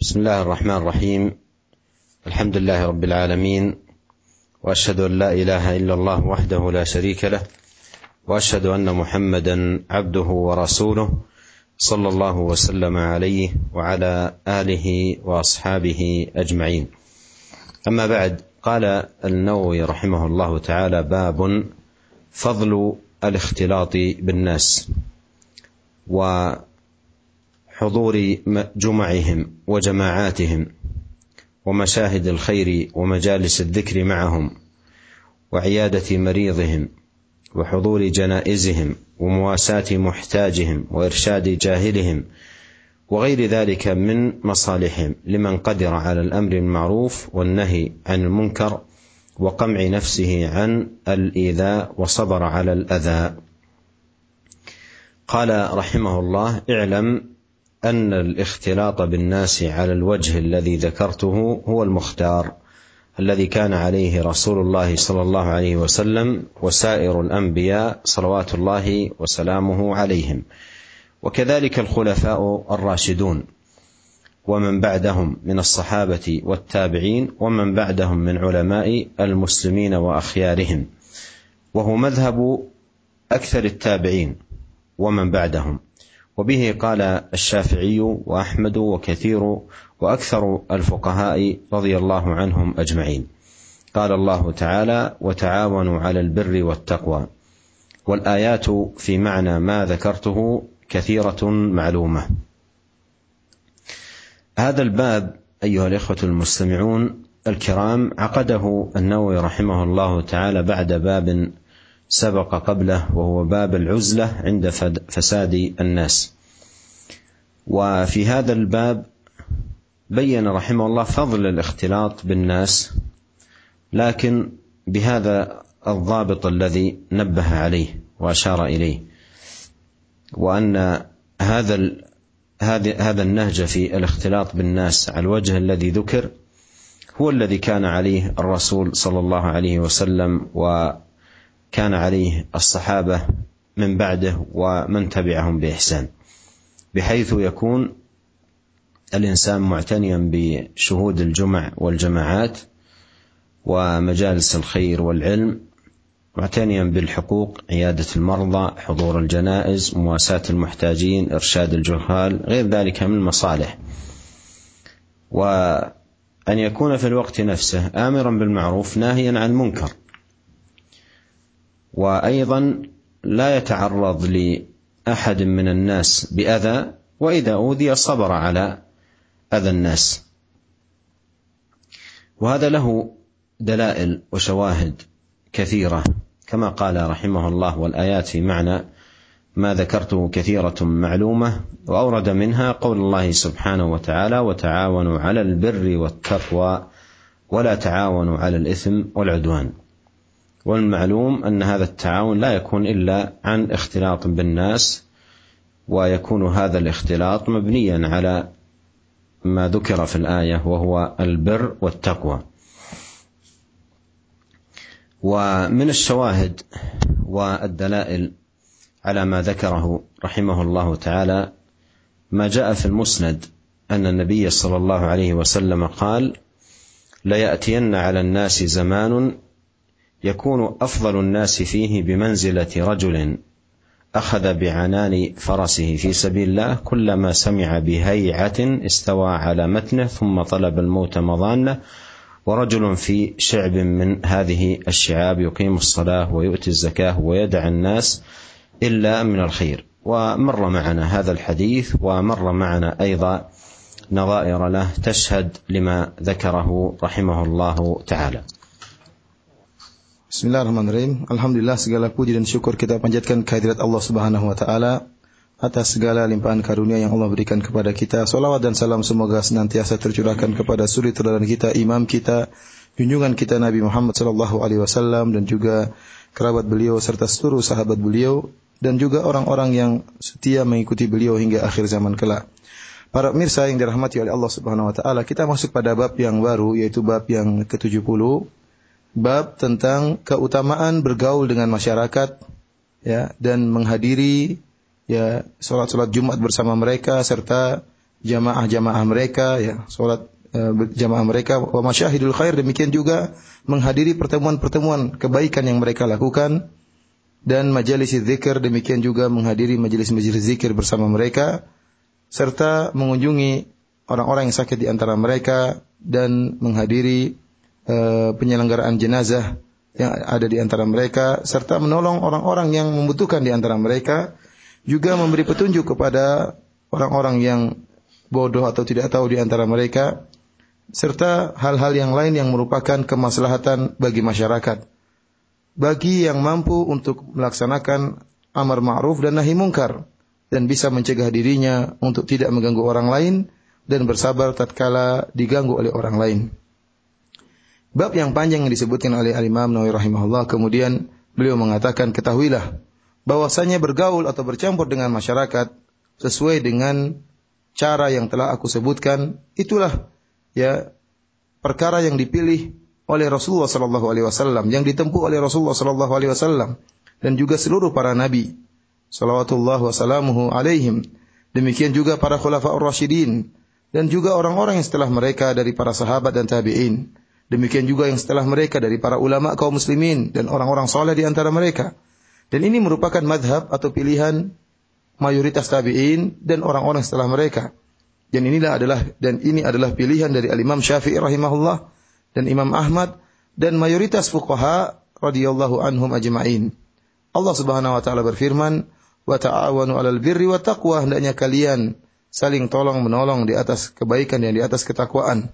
بسم الله الرحمن الرحيم. الحمد لله رب العالمين وأشهد أن لا إله إلا الله وحده لا شريك له وأشهد أن محمدا عبده ورسوله صلى الله وسلم عليه وعلى آله وأصحابه أجمعين. أما بعد قال النووي رحمه الله تعالى باب فضل الاختلاط بالناس وحضور جمعهم وجماعاتهم ومشاهد الخير ومجالس الذكر معهم وعيادة مريضهم وحضور جنائزهم ومواساة محتاجهم وإرشاد جاهلهم وغير ذلك من مصالحهم لمن قدر على الأمر بالمعروف والنهي عن المنكر وقمع نفسه عن الإيذاء وصبر على الأذى. قال رحمه الله اعلم أن الاختلاط بالناس على الوجه الذي ذكرته هو المختار الذي كان عليه رسول الله صلى الله عليه وسلم وسائر الأنبياء صلوات الله وسلامه عليهم. وكذلك الخلفاء الراشدون ومن بعدهم من الصحابة والتابعين ومن بعدهم من علماء المسلمين وأخيارهم. وهو مذهب أكثر التابعين ومن بعدهم. وبه قال الشافعي وأحمد وكثير وأكثر الفقهاء رضي الله عنهم أجمعين. قال الله تعالى وتعاونوا على البر والتقوى والآيات في معنى ما ذكرته كثيرة معلومة. هذا الباب أيها الإخوة المستمعون الكرام عقده النووي رحمه الله تعالى بعد باب سبق قبله وهو باب العزلة عند فساد الناس. وفي هذا الباب بين رحمه الله فضل الاختلاط بالناس لكن بهذا الضابط الذي نبه عليه وأشار إليه وأن هذا هذا النهج في الاختلاط بالناس على الوجه الذي ذكر هو الذي كان عليه الرسول صلى الله عليه وسلم وكان عليه الصحابة من بعده ومن تبعهم بإحسان بحيث يكون الإنسان معتنيا بشهود الجمع والجماعات ومجالس الخير والعلم معتنيا بالحقوق عيادة المرضى حضور الجنائز مواساة المحتاجين إرشاد الجهال غير ذلك من المصالح وأن يكون في الوقت نفسه امرا بالمعروف ناهيا عن المنكر. وأيضا لا يتعرض لأحد من الناس بأذى وإذا أوذي صبر على أذى الناس. وهذا له دلائل وشواهد كثيرة كما قال رحمه الله والآيات في معنى ما ذكرته كثيرة معلومة وأورد منها قول الله سبحانه وتعالى وتعاونوا على البر والتقوى ولا تعاونوا على الإثم والعدوان والمعلوم أن هذا التعاون لا يكون إلا عن اختلاط بالناس ويكون هذا الاختلاط مبنيا على ما ذكر في الآية وهو البر والتقوى. ومن الشواهد والدلائل على ما ذكره رحمه الله تعالى ما جاء في المسند أن النبي صلى الله عليه وسلم قال ليأتين على الناس زمان يكون أفضل الناس فيه بمنزلة رجل أخذ بعنان فرسه في سبيل الله كلما سمع بهيعة استوى على متنه ثم طلب الموت مضانه ورجل في شعب من هذه الشعاب يقيم الصلاة ويؤتي الزكاة ويدع الناس إلا من الخير. ومر معنا هذا الحديث ومر معنا أيضا نظائر له تشهد لما ذكره رحمه الله تعالى. Bismillahirrahmanirrahim. Alhamdulillah segala puji dan syukur kita panjatkan kehadirat Allah Subhanahu wa taala atas segala limpahan karunia yang Allah berikan kepada kita. Salawat dan salam semoga senantiasa tercurahkan kepada suri teladan kita, imam kita, junjungan kita Nabi Muhammad sallallahu alaihi wasallam dan juga kerabat beliau serta seluruh sahabat beliau dan juga orang-orang yang setia mengikuti beliau hingga akhir zaman kelak. Para pemirsa yang dirahmati oleh Allah Subhanahu wa taala, kita masuk pada bab yang baru yaitu bab yang ke-70 bab tentang keutamaan bergaul dengan masyarakat ya dan menghadiri ya salat-salat Jumat bersama mereka serta jamaah-jamaah mereka ya, salat uh, jamaah mereka. Wa masyahidul khair demikian juga menghadiri pertemuan-pertemuan kebaikan yang mereka lakukan. Dan majelis zikir demikian juga menghadiri majelis-majelis zikir bersama mereka. Serta mengunjungi orang-orang yang sakit di antara mereka dan menghadiri uh, penyelenggaraan jenazah yang ada di antara mereka serta menolong orang-orang yang membutuhkan di antara mereka juga memberi petunjuk kepada orang-orang yang bodoh atau tidak tahu di antara mereka serta hal-hal yang lain yang merupakan kemaslahatan bagi masyarakat bagi yang mampu untuk melaksanakan amar ma'ruf dan nahi mungkar dan bisa mencegah dirinya untuk tidak mengganggu orang lain dan bersabar tatkala diganggu oleh orang lain. Bab yang panjang yang disebutkan oleh Al-Imam Nawawi rahimahullah kemudian beliau mengatakan ketahuilah bahwasanya bergaul atau bercampur dengan masyarakat sesuai dengan cara yang telah aku sebutkan itulah ya perkara yang dipilih oleh Rasulullah sallallahu alaihi wasallam yang ditempuh oleh Rasulullah sallallahu alaihi wasallam dan juga seluruh para nabi salawatullah wasallamuhu alaihim. Demikian juga para khulafaur rasyidin dan juga orang-orang yang setelah mereka dari para sahabat dan tabi'in Demikian juga yang setelah mereka dari para ulama kaum muslimin dan orang-orang soleh di antara mereka. Dan ini merupakan madhab atau pilihan mayoritas tabi'in dan orang-orang setelah mereka. Dan inilah adalah dan ini adalah pilihan dari Al-Imam Syafi'i rahimahullah dan Imam Ahmad dan mayoritas fuqaha radhiyallahu anhum ajma'in. Allah Subhanahu wa taala berfirman, "Wa ta'awanu 'alal birri wa taqwa." Hendaknya kalian saling tolong menolong di atas kebaikan dan di atas ketakwaan.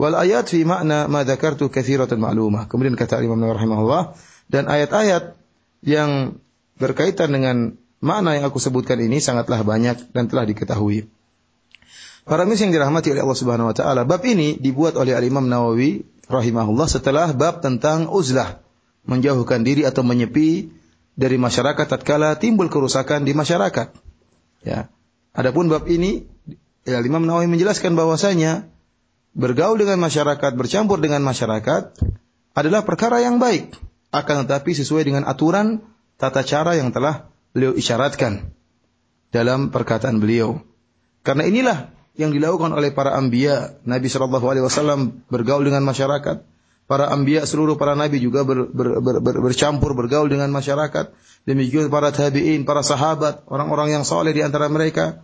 Wal ayat fi makna ma dzakartu katsiratun ma'lumah. Kemudian kata Imam Nawawi rahimahullah dan ayat-ayat yang berkaitan dengan makna yang aku sebutkan ini sangatlah banyak dan telah diketahui. Para mis yang dirahmati oleh Allah Subhanahu wa taala, bab ini dibuat oleh Al Imam Nawawi rahimahullah setelah bab tentang uzlah, menjauhkan diri atau menyepi dari masyarakat tatkala timbul kerusakan di masyarakat. Ya. Adapun bab ini ya, Imam Nawawi menjelaskan bahwasanya bergaul dengan masyarakat, bercampur dengan masyarakat adalah perkara yang baik. Akan tetapi sesuai dengan aturan tata cara yang telah beliau isyaratkan dalam perkataan beliau. Karena inilah yang dilakukan oleh para ambia. Nabi Shallallahu Alaihi Wasallam bergaul dengan masyarakat. Para ambia seluruh para nabi juga ber, ber, ber, ber, bercampur bergaul dengan masyarakat. Demikian para tabiin, para sahabat, orang-orang yang soleh di antara mereka,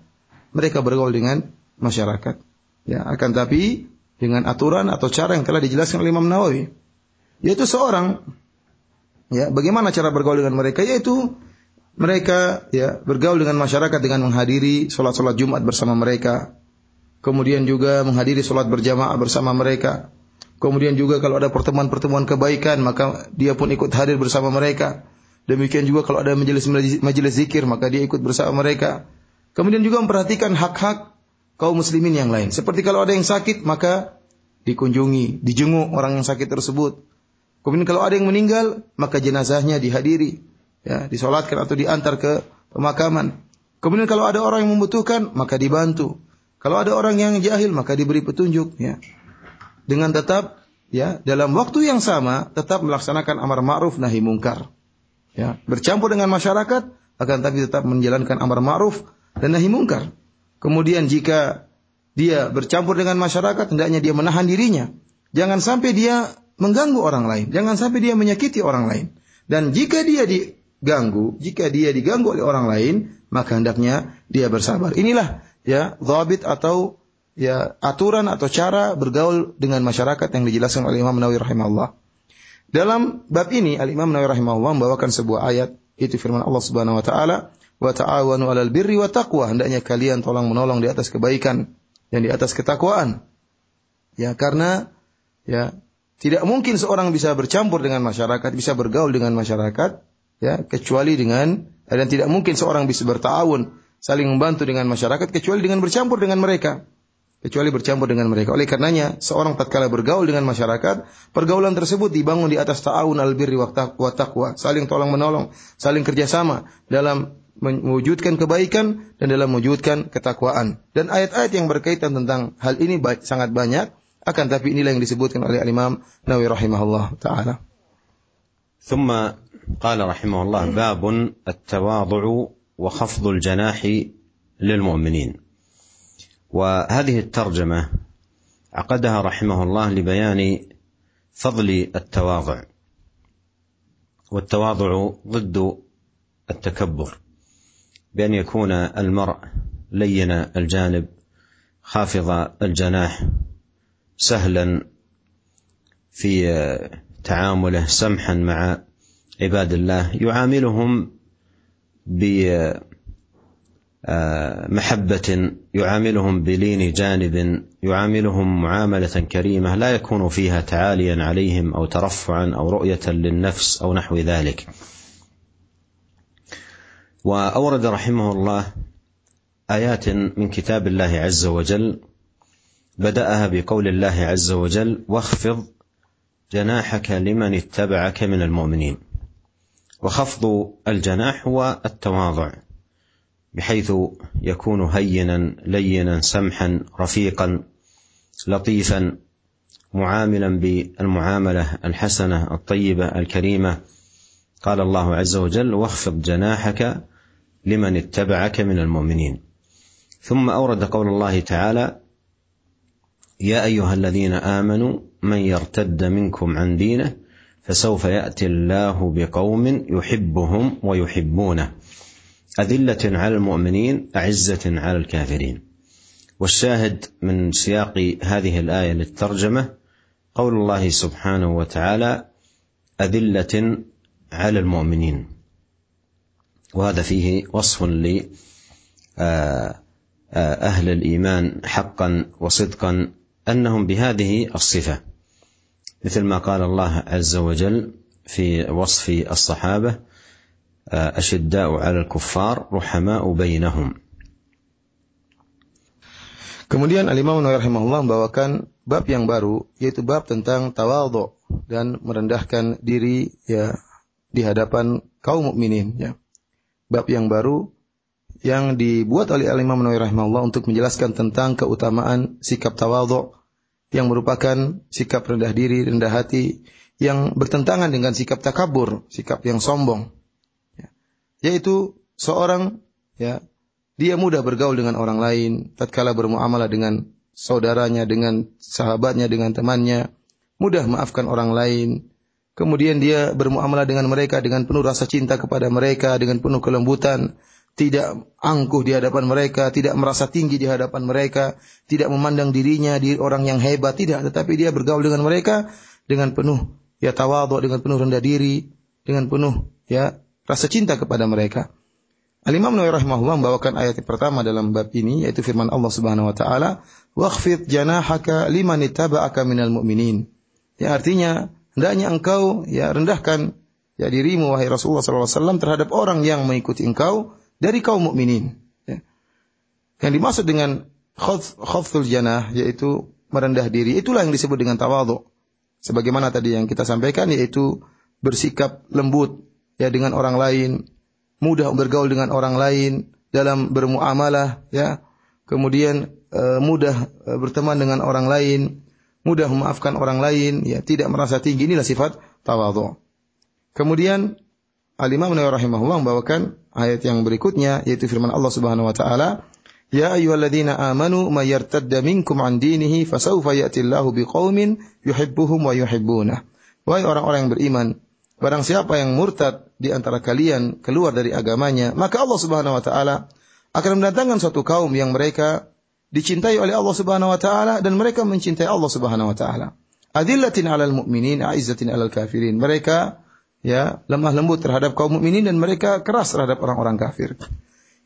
mereka bergaul dengan masyarakat. Ya, akan tapi dengan aturan atau cara yang telah dijelaskan oleh Imam Nawawi. Yaitu seorang ya, bagaimana cara bergaul dengan mereka yaitu mereka ya bergaul dengan masyarakat dengan menghadiri sholat-sholat Jumat bersama mereka. Kemudian juga menghadiri sholat berjamaah bersama mereka. Kemudian juga kalau ada pertemuan-pertemuan kebaikan maka dia pun ikut hadir bersama mereka. Demikian juga kalau ada majelis majelis zikir maka dia ikut bersama mereka. Kemudian juga memperhatikan hak-hak kaum muslimin yang lain. Seperti kalau ada yang sakit, maka dikunjungi, dijenguk orang yang sakit tersebut. Kemudian kalau ada yang meninggal, maka jenazahnya dihadiri, ya, disolatkan atau diantar ke pemakaman. Kemudian kalau ada orang yang membutuhkan, maka dibantu. Kalau ada orang yang jahil, maka diberi petunjuk, ya. Dengan tetap ya, dalam waktu yang sama tetap melaksanakan amar ma'ruf nahi mungkar. Ya, bercampur dengan masyarakat akan tapi tetap menjalankan amar ma'ruf dan nahi mungkar. Kemudian jika dia bercampur dengan masyarakat, hendaknya dia menahan dirinya. Jangan sampai dia mengganggu orang lain. Jangan sampai dia menyakiti orang lain. Dan jika dia diganggu, jika dia diganggu oleh orang lain, maka hendaknya dia bersabar. Inilah ya dhabit atau ya aturan atau cara bergaul dengan masyarakat yang dijelaskan oleh Imam Nawawi rahimahullah. Dalam bab ini Al Imam Nawawi rahimahullah membawakan sebuah ayat itu firman Allah Subhanahu wa taala wa ta'awanu 'alal birri wa taqwa. Hendaknya kalian tolong menolong di atas kebaikan dan di atas ketakwaan. Ya, karena ya tidak mungkin seorang bisa bercampur dengan masyarakat, bisa bergaul dengan masyarakat ya kecuali dengan dan tidak mungkin seorang bisa bertawun saling membantu dengan masyarakat kecuali dengan bercampur dengan mereka kecuali bercampur dengan mereka. Oleh karenanya, seorang tatkala bergaul dengan masyarakat, pergaulan tersebut dibangun di atas ta'awun al-birri wa taqwa, saling tolong menolong, saling kerjasama dalam mewujudkan kebaikan dan dalam mewujudkan ketakwaan. Dan ayat-ayat yang berkaitan tentang hal ini baik, sangat banyak, akan tapi inilah yang disebutkan oleh Imam Nawawi rahimahullah taala. ثم قال رحمه الله باب التواضع وخفض الجناح للمؤمنين وهذه الترجمة عقدها رحمه الله لبيان فضل التواضع والتواضع ضد التكبر بأن يكون المرء لين الجانب خافض الجناح سهلا في تعامله سمحا مع عباد الله. يعاملهم بمحبة يعاملهم بلين جانب يعاملهم معاملة كريمة لا يكون فيها تعاليا عليهم أو ترفعا أو رؤية للنفس أو نحو ذلك. وأورد رحمه الله آيات من كتاب الله عز وجل بدأها بقول الله عز وجل واخفض جناحك لمن اتبعك من المؤمنين وخفض الجناح هو التواضع بحيث يكون هينا لينا سمحا رفيقا لطيفا معاملا بالمعاملة الحسنة الطيبة الكريمة. قال الله عز وجل واخفض جناحك لمن اتبعك من المؤمنين. ثم أورد قول الله تعالى يا أيها الذين آمنوا من يرتد منكم عن دينه فسوف يأتي الله بقوم يحبهم ويحبونه. أذلة على المؤمنين أعزة على الكافرين. والشاهد من سياق هذه الآية للترجمة قول الله سبحانه وتعالى أذلة على المؤمنين. وهذا فيه وصف ل أهل الايمان حقا وصدقا انهم بهذه الصفه مثل ما قال الله عز وجل في وصف الصحابه اشداء على الكفار رحماء بينهم Kemudian Al-Imam Nawawi rahimahullah membawakan bab yang baru yaitu bab tentang tawadhu dan merendahkan diri ya di hadapan kaum mukminin ya. Bab yang baru yang dibuat oleh Al-Imam Nawawi rahimahullah untuk menjelaskan tentang keutamaan sikap tawadhu yang merupakan sikap rendah diri, rendah hati yang bertentangan dengan sikap takabur, sikap yang sombong. Ya. Yaitu seorang ya dia mudah bergaul dengan orang lain, tatkala bermuamalah dengan saudaranya, dengan sahabatnya, dengan temannya, mudah maafkan orang lain. Kemudian dia bermuamalah dengan mereka dengan penuh rasa cinta kepada mereka, dengan penuh kelembutan, tidak angkuh di hadapan mereka, tidak merasa tinggi di hadapan mereka, tidak memandang dirinya di orang yang hebat, tidak, tetapi dia bergaul dengan mereka dengan penuh ya tawadhu, dengan penuh rendah diri, dengan penuh ya rasa cinta kepada mereka. Al-Imam Nawawi rahimahullah membawakan ayat pertama dalam bab ini yaitu firman Allah Subhanahu wa taala, "Wakhfid janahaka liman ittaba'aka minal mu'minin." Ya artinya hendaknya engkau ya rendahkan ya dirimu wahai Rasulullah wasallam terhadap orang yang mengikuti engkau dari kaum mukminin. Ya. Yang dimaksud dengan khafdul janah yaitu merendah diri, itulah yang disebut dengan tawadhu. Sebagaimana tadi yang kita sampaikan yaitu bersikap lembut ya dengan orang lain, mudah bergaul dengan orang lain dalam bermuamalah ya kemudian e, mudah e, berteman dengan orang lain mudah memaafkan orang lain. Ya tidak merasa tinggi. Inilah sifat tawadhu. Kemudian Al-Imam Nawawi rahimahullah membawakan ayat yang berikutnya yaitu firman Allah Subhanahu wa taala Ya ayyuhalladzina amanu may yartadda minkum an dinihi fasawfa ya'ti Allahu biqaumin yuhibbuhum wa yuhibbunah. Wahai orang-orang yang beriman Barang siapa yang murtad di antara kalian keluar dari agamanya, maka Allah Subhanahu wa taala akan mendatangkan suatu kaum yang mereka dicintai oleh Allah Subhanahu wa taala dan mereka mencintai Allah Subhanahu wa taala. Adillatin 'alal mu'minin, 'izzatin 'alal kafirin. Mereka ya lemah lembut terhadap kaum mukminin dan mereka keras terhadap orang-orang kafir.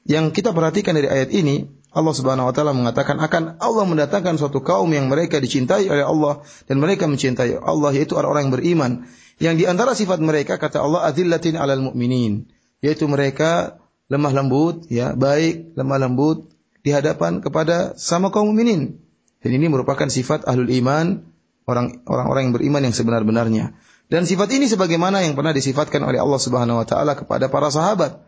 Yang kita perhatikan dari ayat ini, Allah Subhanahu wa taala mengatakan akan Allah mendatangkan suatu kaum yang mereka dicintai oleh Allah dan mereka mencintai Allah yaitu orang-orang yang beriman yang di antara sifat mereka kata Allah adillatin alal mu'minin, yaitu mereka lemah lembut, ya, baik, lemah lembut di hadapan kepada sama kaum mukminin. Dan ini merupakan sifat ahlul iman, orang orang-orang yang beriman yang sebenar-benarnya. Dan sifat ini sebagaimana yang pernah disifatkan oleh Allah Subhanahu wa taala kepada para sahabat.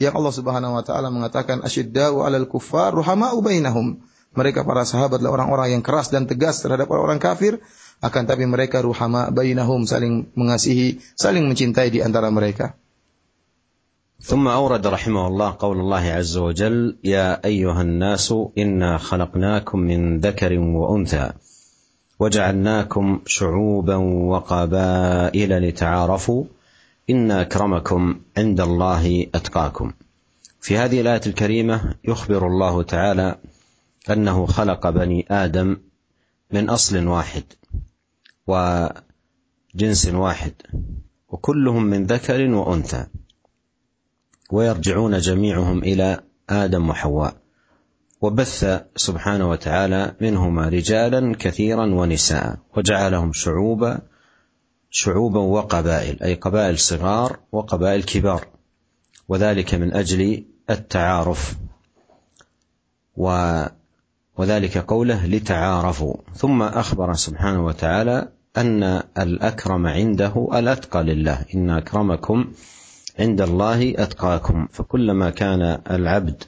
Yang Allah Subhanahu wa taala mengatakan asyiddau 'alal kuffar ruhama'u bainahum. Mereka para sahabat adalah orang-orang yang keras dan tegas terhadap orang-orang kafir, akan tapi mereka ruhama bainahum saling mengasihi, saling mencintai di antara mereka. ثم أورد رحمه الله قول الله عز وجل يا أيها الناس إنا خلقناكم من ذكر وأنثى وجعلناكم شعوبا وقبائل لتعارفوا إن أكرمكم عند الله أتقاكم. في هذه الآية الكريمة يخبر الله تعالى أنه خلق بني آدم من أصل واحد وجنس واحد وكلهم من ذكر وأنثى. ويرجعون جميعهم إلى آدم وحواء. وبث سبحانه وتعالى منهما رجالا كثيرا ونساء وجعلهم شعوبا شعوبا وقبائل أي قبائل صغار وقبائل كبار. وذلك من أجل التعارف. و وذلك قوله لتعارفوا. ثم أخبر سبحانه وتعالى أن الأكرم عنده الأتقى لله. إن أكرمكم عند الله اتقاكم فكلما كان العبد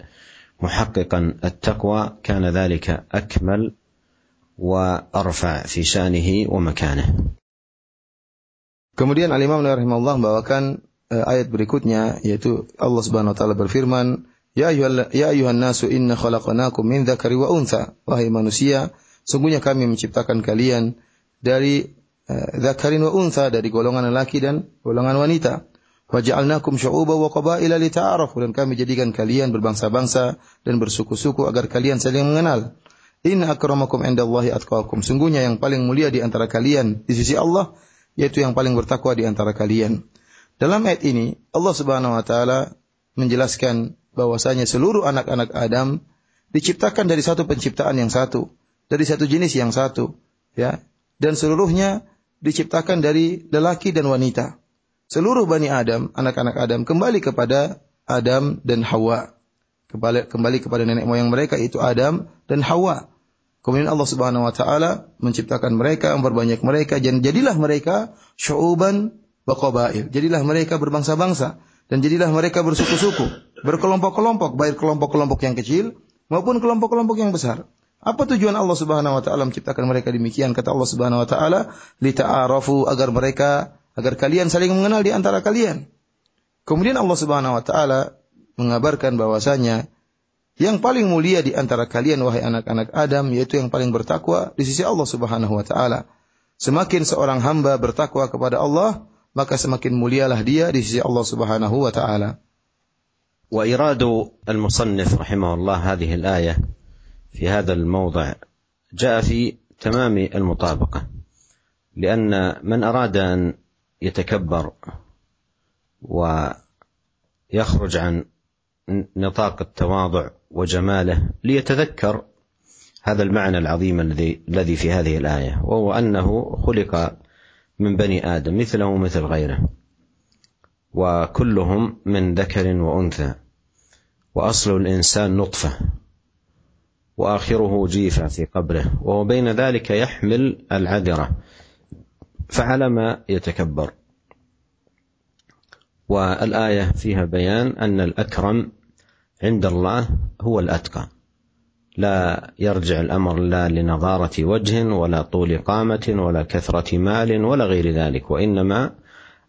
محققا التقوى كان ذلك اكمل وارفع في شانه ومكانه. Kemudian Al Imam rahimahullah membawakan uh, ayat berikutnya yaitu Allah Subhanahu wa taala berfirman, "Ya ayyuhal ya ayyuhan nasu inna khalaqnakum min dzakari wa untha." Wahai manusia, sungguhnya kami menciptakan kalian dari uh, dzakarin wa untha dari golongan lelaki dan golongan wanita. Waja'alnakum syu'uba wa qabaila lita'arafu dan kami jadikan kalian berbangsa-bangsa dan bersuku-suku agar kalian saling mengenal. Inna akramakum indallahi atqakum. Sungguhnya yang paling mulia di antara kalian di sisi Allah yaitu yang paling bertakwa di antara kalian. Dalam ayat ini Allah Subhanahu wa taala menjelaskan bahwasanya seluruh anak-anak Adam diciptakan dari satu penciptaan yang satu, dari satu jenis yang satu, ya. Dan seluruhnya diciptakan dari lelaki dan wanita seluruh Bani Adam, anak-anak Adam kembali kepada Adam dan Hawa. Kembali, kembali kepada nenek moyang mereka itu Adam dan Hawa. Kemudian Allah Subhanahu wa taala menciptakan mereka, memperbanyak mereka dan jadilah mereka syu'uban wa qabail. Jadilah mereka berbangsa-bangsa dan jadilah mereka bersuku-suku, berkelompok-kelompok, baik kelompok-kelompok yang kecil maupun kelompok-kelompok yang besar. Apa tujuan Allah Subhanahu wa taala menciptakan mereka demikian? Kata Allah Subhanahu wa taala, lita'arafu agar mereka agar kalian saling mengenal di antara kalian. Kemudian Allah Subhanahu wa taala mengabarkan bahwasanya yang paling mulia di antara kalian wahai anak-anak Adam yaitu yang paling bertakwa di sisi Allah Subhanahu wa taala. Semakin seorang hamba bertakwa kepada Allah, maka semakin mulialah dia di sisi Allah Subhanahu wa taala. وإراد المصنف رحمه الله هذه الآية في هذا الموضع جاء في تمام المطابقة لأن من أراد أن يتكبر ويخرج عن نطاق التواضع وجماله ليتذكر هذا المعنى العظيم الذي في هذه الآية وهو أنه خلق من بني آدم مثله مثل غيره وكلهم من ذكر وأنثى وأصل الإنسان نطفة وآخره جيفة في قبره وهو بين ذلك يحمل العذرة. فعلى ما يتكبر. والآية فيها بيان أن الأكرم عند الله هو الأتقى. لا يرجع الأمر لا لنضاره وجه ولا طول قامة ولا كثرة مال ولا غير ذلك وإنما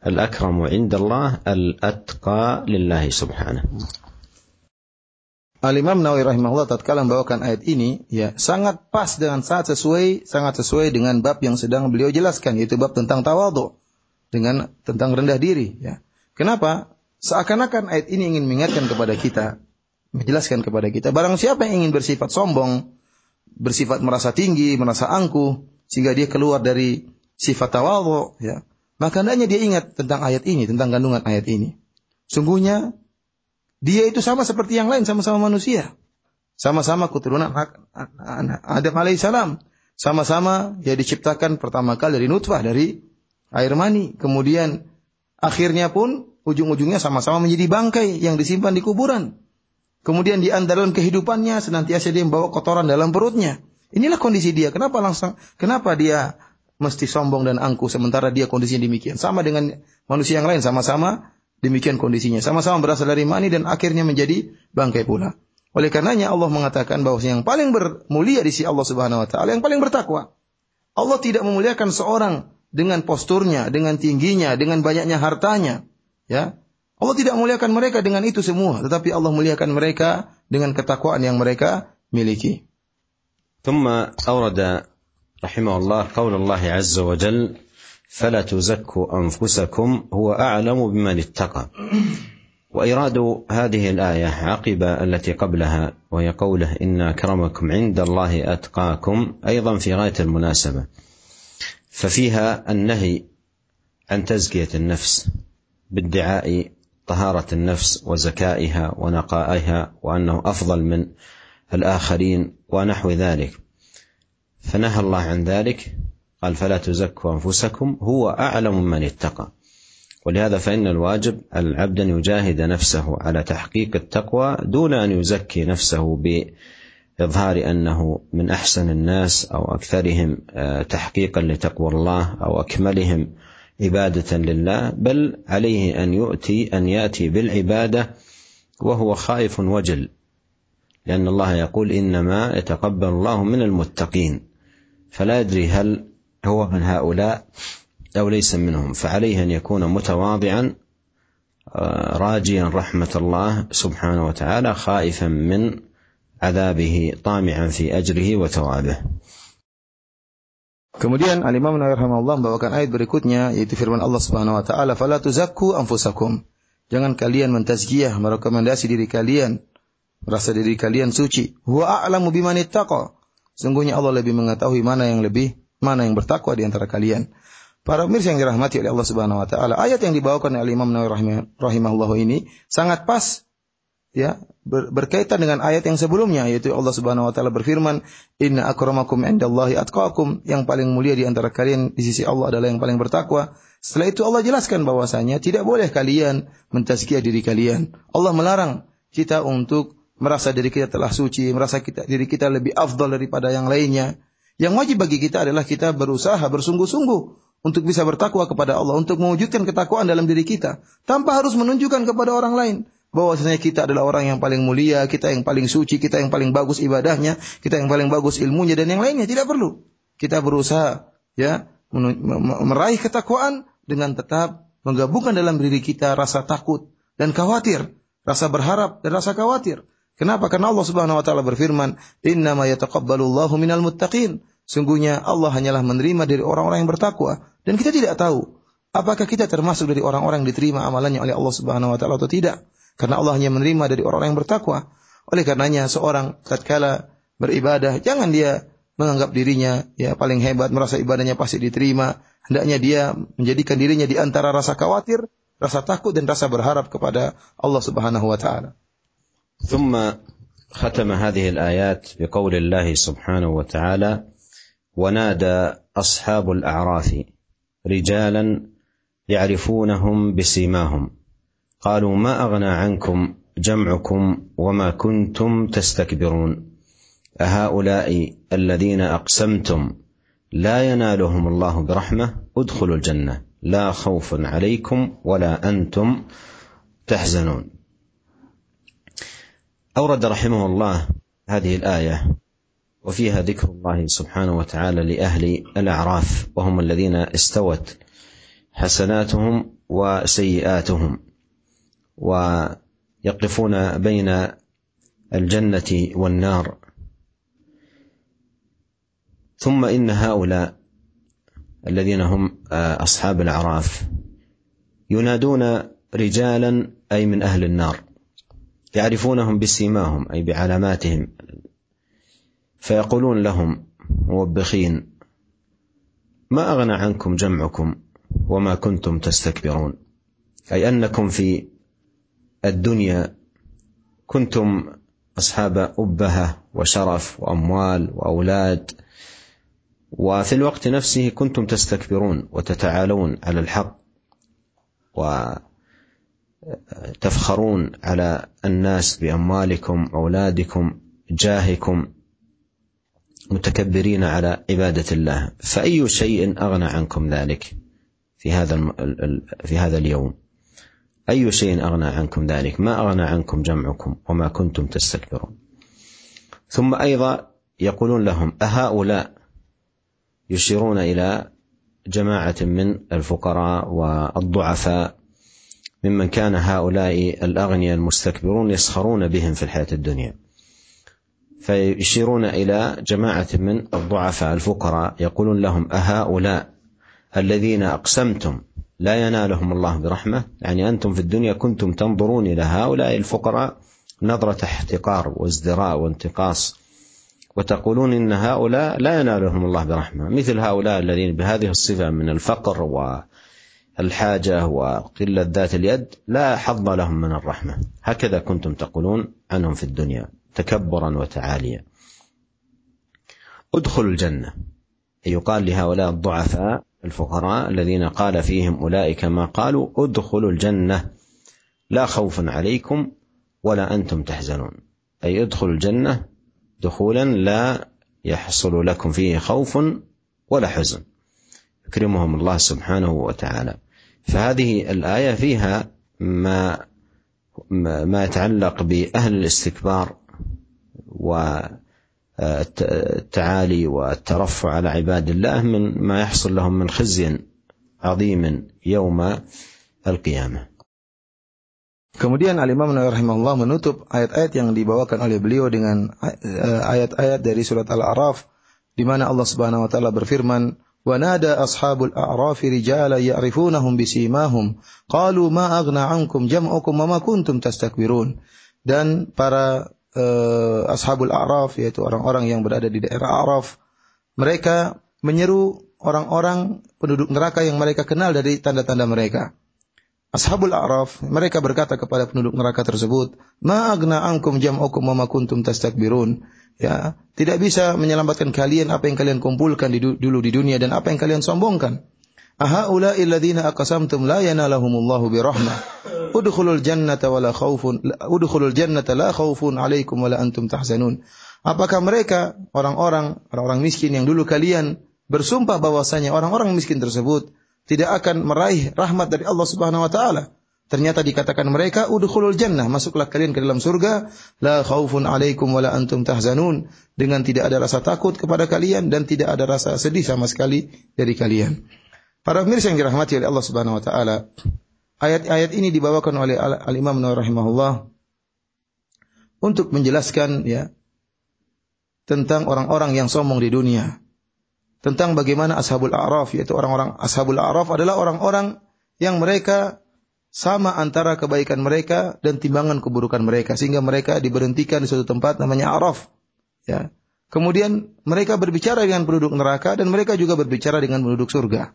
الأكرم عند الله الأتقى لله سبحانه. Al-Imam Nawawi rahimahullah tatkala membawakan ayat ini ya sangat pas dengan saat sesuai sangat sesuai dengan bab yang sedang beliau jelaskan yaitu bab tentang tawadhu dengan tentang rendah diri ya. Kenapa? Seakan-akan ayat ini ingin mengingatkan kepada kita menjelaskan kepada kita barang siapa yang ingin bersifat sombong bersifat merasa tinggi, merasa angkuh sehingga dia keluar dari sifat tawadhu ya. Maka hendaknya dia ingat tentang ayat ini, tentang kandungan ayat ini. Sungguhnya dia itu sama seperti yang lain, sama-sama manusia. Sama-sama keturunan Adam alaihissalam. Sama-sama ya diciptakan pertama kali dari nutfah, dari air mani. Kemudian akhirnya pun ujung-ujungnya sama-sama menjadi bangkai yang disimpan di kuburan. Kemudian di dalam kehidupannya senantiasa dia membawa kotoran dalam perutnya. Inilah kondisi dia. Kenapa langsung? Kenapa dia mesti sombong dan angkuh sementara dia kondisinya demikian? Sama dengan manusia yang lain, sama-sama Demikian kondisinya. Sama-sama berasal dari mani dan akhirnya menjadi bangkai pula. Oleh karenanya Allah mengatakan bahwa yang paling bermulia di sisi Allah Subhanahu wa taala yang paling bertakwa. Allah tidak memuliakan seorang dengan posturnya, dengan tingginya, dengan banyaknya hartanya, ya. Allah tidak muliakan mereka dengan itu semua, tetapi Allah muliakan mereka dengan ketakwaan yang mereka miliki. ثم أورد رحمه الله قول الله عز وجل فلا تزكوا أنفسكم هو أعلم بمن اتقى. وإيراد هذه الآية عقب التي قبلها وهي قوله إن أكرمكم عند الله أتقاكم أيضا في غاية المناسبة. ففيها النهي عن تزكية النفس بادعاء طهارة النفس وزكائها ونقائها وأنه أفضل من الآخرين ونحو ذلك. فنهى الله عن ذلك قال فلا تزكوا أنفسكم هو أعلم من اتقى. ولهذا فإن الواجب العبد أن يجاهد نفسه على تحقيق التقوى دون أن يزكي نفسه بإظهار أنه من أحسن الناس أو أكثرهم تحقيقا لتقوى الله أو أكملهم عبادة لله بل عليه أن يؤتي أن يأتي بالعبادة وهو خائف وجل. لأن الله يقول إنما يتقبل الله من المتقين فلا يدري هل هو من هؤلاء أو ليس منهم فعليه أن يكون متواضعا راجيا رحمة الله سبحانه وتعالى خائفا من عذابه طامعا في أجره وثوابه Kemudian Al-Imam Nawawi rahimahullah membawakan ayat berikutnya yaitu firman Allah Subhanahu wa taala, "Fala tuzakku anfusakum." Jangan kalian mentazkiyah, merekomendasi diri kalian, merasa diri kalian suci. Huwa a'lamu biman ittaqa. Sungguhnya Allah lebih mengetahui mana yang lebih mana yang bertakwa di antara kalian. Para pemirsa yang dirahmati oleh Allah Subhanahu wa taala, ayat yang dibawakan oleh Imam Nawawi rahimahullah ini sangat pas ya ber, berkaitan dengan ayat yang sebelumnya yaitu Allah Subhanahu wa taala berfirman inna akramakum indallahi atqakum. Yang paling mulia di antara kalian di sisi Allah adalah yang paling bertakwa. Setelah itu Allah jelaskan bahwasanya tidak boleh kalian mentazkiyah diri kalian. Allah melarang kita untuk merasa diri kita telah suci merasa kita diri kita lebih afdal daripada yang lainnya yang wajib bagi kita adalah kita berusaha bersungguh-sungguh untuk bisa bertakwa kepada Allah, untuk mewujudkan ketakwaan dalam diri kita, tanpa harus menunjukkan kepada orang lain bahwasanya kita adalah orang yang paling mulia, kita yang paling suci, kita yang paling bagus ibadahnya, kita yang paling bagus ilmunya dan yang lainnya tidak perlu. Kita berusaha ya meraih ketakwaan dengan tetap menggabungkan dalam diri kita rasa takut dan khawatir, rasa berharap dan rasa khawatir. Kenapa? Karena Allah Subhanahu wa taala berfirman, "Inna ma yataqabbalullahu minal muttaqin." Sungguhnya Allah hanyalah menerima dari orang-orang yang bertakwa dan kita tidak tahu apakah kita termasuk dari orang-orang yang diterima amalannya oleh Allah Subhanahu wa taala atau tidak. Karena Allah hanya menerima dari orang-orang yang bertakwa. Oleh karenanya seorang tatkala beribadah jangan dia menganggap dirinya ya paling hebat, merasa ibadahnya pasti diterima. Hendaknya dia menjadikan dirinya di antara rasa khawatir, rasa takut dan rasa berharap kepada Allah Subhanahu wa taala. ثم ختم هذه الآيات بقول الله سبحانه وتعالى: ونادى أصحاب الأعراف رجالا يعرفونهم بسيماهم. قالوا ما أغنى عنكم جمعكم وما كنتم تستكبرون؟ أهؤلاء الذين أقسمتم لا ينالهم الله برحمة ادخلوا الجنة. لا خوف عليكم ولا أنتم تحزنون. أورد رحمه الله هذه الآية وفيها ذكر الله سبحانه وتعالى لأهل الأعراف وهم الذين استوت حسناتهم وسيئاتهم ويقفون بين الجنة والنار. ثم إن هؤلاء الذين هم أصحاب الأعراف ينادون رجالا أي من أهل النار يعرفونهم بسيماهم أي بعلاماتهم. فيقولون لهم موبخين ما أغنى عنكم جمعكم وما كنتم تستكبرون أي أنكم في الدنيا كنتم أصحاب أبهة وشرف وأموال وأولاد وفي الوقت نفسه كنتم تستكبرون وتتعالون على الحق وتفخرون على الناس بأموالكم أولادكم جاهكم. متكبرين على عبادة الله. فأي شيء أغنى عنكم ذلك في هذا في هذا اليوم؟ أي شيء أغنى عنكم ذلك؟ ما أغنى عنكم جمعكم وما كنتم تستكبرون؟ ثم أيضا يقولون لهم أهؤلاء يشيرون إلى جماعة من الفقراء والضعفاء. ممن كان هؤلاء الأغنياء المستكبرون يسخرون بهم في الحياة الدنيا. فيشيرون إلى جماعة من الضعفاء الفقراء يقولون لهم أهؤلاء الذين أقسمتم لا ينالهم الله برحمة؟ يعني أنتم في الدنيا كنتم تنظرون إلى هؤلاء الفقراء نظرة احتقار وازدراء وانتقاص وتقولون إن هؤلاء لا ينالهم الله برحمة. مثل هؤلاء الذين بهذه الصفة من الفقر والحاجة وقلة ذات اليد لا حظ لهم من الرحمة. هكذا كنتم تقولون عنهم في الدنيا. تكبرا وتعاليا. ادخلوا الجنة. يقال لهؤلاء الضعفاء الفقراء الذين قال فيهم أولئك ما قالوا ادخلوا الجنة. لا خوف عليكم ولا أنتم تحزنون. أي ادخلوا الجنة دخولا لا يحصل لكم فيه خوف ولا حزن. يكرمهم الله سبحانه وتعالى. فهذه الآية فيها ما ما يتعلق بأهل الاستكبار والتعالي والترفع على عباد الله من ما يحصل لهم من خزي عظيم يوم القيامة Kemudian Al-Imam Nawawi rahimahullah menutup ayat-ayat yang dibawakan oleh beliau dengan eh, ayat-ayat dari surat Al-A'raf di mana Allah Subhanahu wa taala berfirman wa nada ashabul a'raf rijala ya'rifunahum bisimahum qalu ma aghna ankum jam'ukum wa ma kuntum tastakbirun dan para uh, ashabul a'raf yaitu orang-orang yang berada di daerah A'raf mereka menyeru orang-orang penduduk neraka yang mereka kenal dari tanda-tanda mereka Ashabul A'raf mereka berkata kepada penduduk neraka tersebut, "Ma agna ankum jam'ukum wa ma kuntum tastakbirun." Ya, tidak bisa menyelamatkan kalian apa yang kalian kumpulkan di, dulu di dunia dan apa yang kalian sombongkan. Ahaula alladziina aqsamtum la yanalahumullahu birahmah. Udkhulul jannata wa la khaufun udkhulul jannata la khaufun 'alaikum wa la antum tahzanun. Apakah mereka orang-orang orang-orang miskin yang dulu kalian bersumpah bahwasanya orang-orang miskin tersebut tidak akan meraih rahmat dari Allah Subhanahu wa taala. Ternyata dikatakan mereka udkhulul jannah, masuklah kalian ke dalam surga, la khaufun alaikum wala antum tahzanun, dengan tidak ada rasa takut kepada kalian dan tidak ada rasa sedih sama sekali dari kalian. Para pemirsa yang dirahmati oleh Allah Subhanahu wa taala, ayat-ayat ini dibawakan oleh Al-Imam Nawawi rahimahullah untuk menjelaskan ya tentang orang-orang yang sombong di dunia, tentang bagaimana Ashabul A'raf yaitu orang-orang Ashabul A'raf adalah orang-orang yang mereka sama antara kebaikan mereka dan timbangan keburukan mereka sehingga mereka diberhentikan di suatu tempat namanya Araf ya. Kemudian mereka berbicara dengan penduduk neraka dan mereka juga berbicara dengan penduduk surga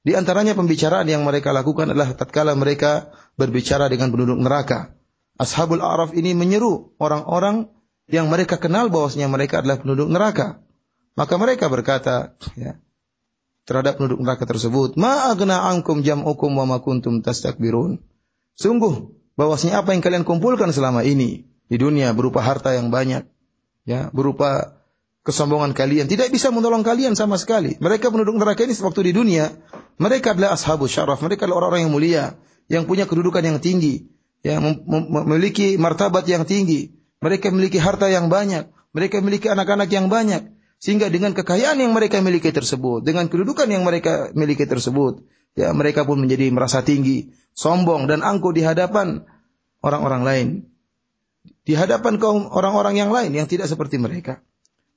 di antaranya pembicaraan yang mereka lakukan adalah tatkala mereka berbicara dengan penduduk neraka Ashabul A'raf ini menyeru orang-orang yang mereka kenal bahwasanya mereka adalah penduduk neraka maka mereka berkata, ya, terhadap penduduk neraka tersebut, "Ma agna ankum jam'ukum wa ma kuntum tastakbirun." Sungguh bahwasanya apa yang kalian kumpulkan selama ini di dunia berupa harta yang banyak, ya, berupa kesombongan kalian tidak bisa menolong kalian sama sekali. Mereka penduduk neraka ini waktu di dunia, mereka adalah ashabu syaraf, mereka adalah orang-orang yang mulia, yang punya kedudukan yang tinggi, yang memiliki martabat yang tinggi. Mereka memiliki harta yang banyak, mereka memiliki anak-anak yang banyak. Sehingga dengan kekayaan yang mereka miliki tersebut, dengan kedudukan yang mereka miliki tersebut, ya mereka pun menjadi merasa tinggi, sombong dan angkuh di hadapan orang-orang lain. Di hadapan kaum orang-orang yang lain yang tidak seperti mereka.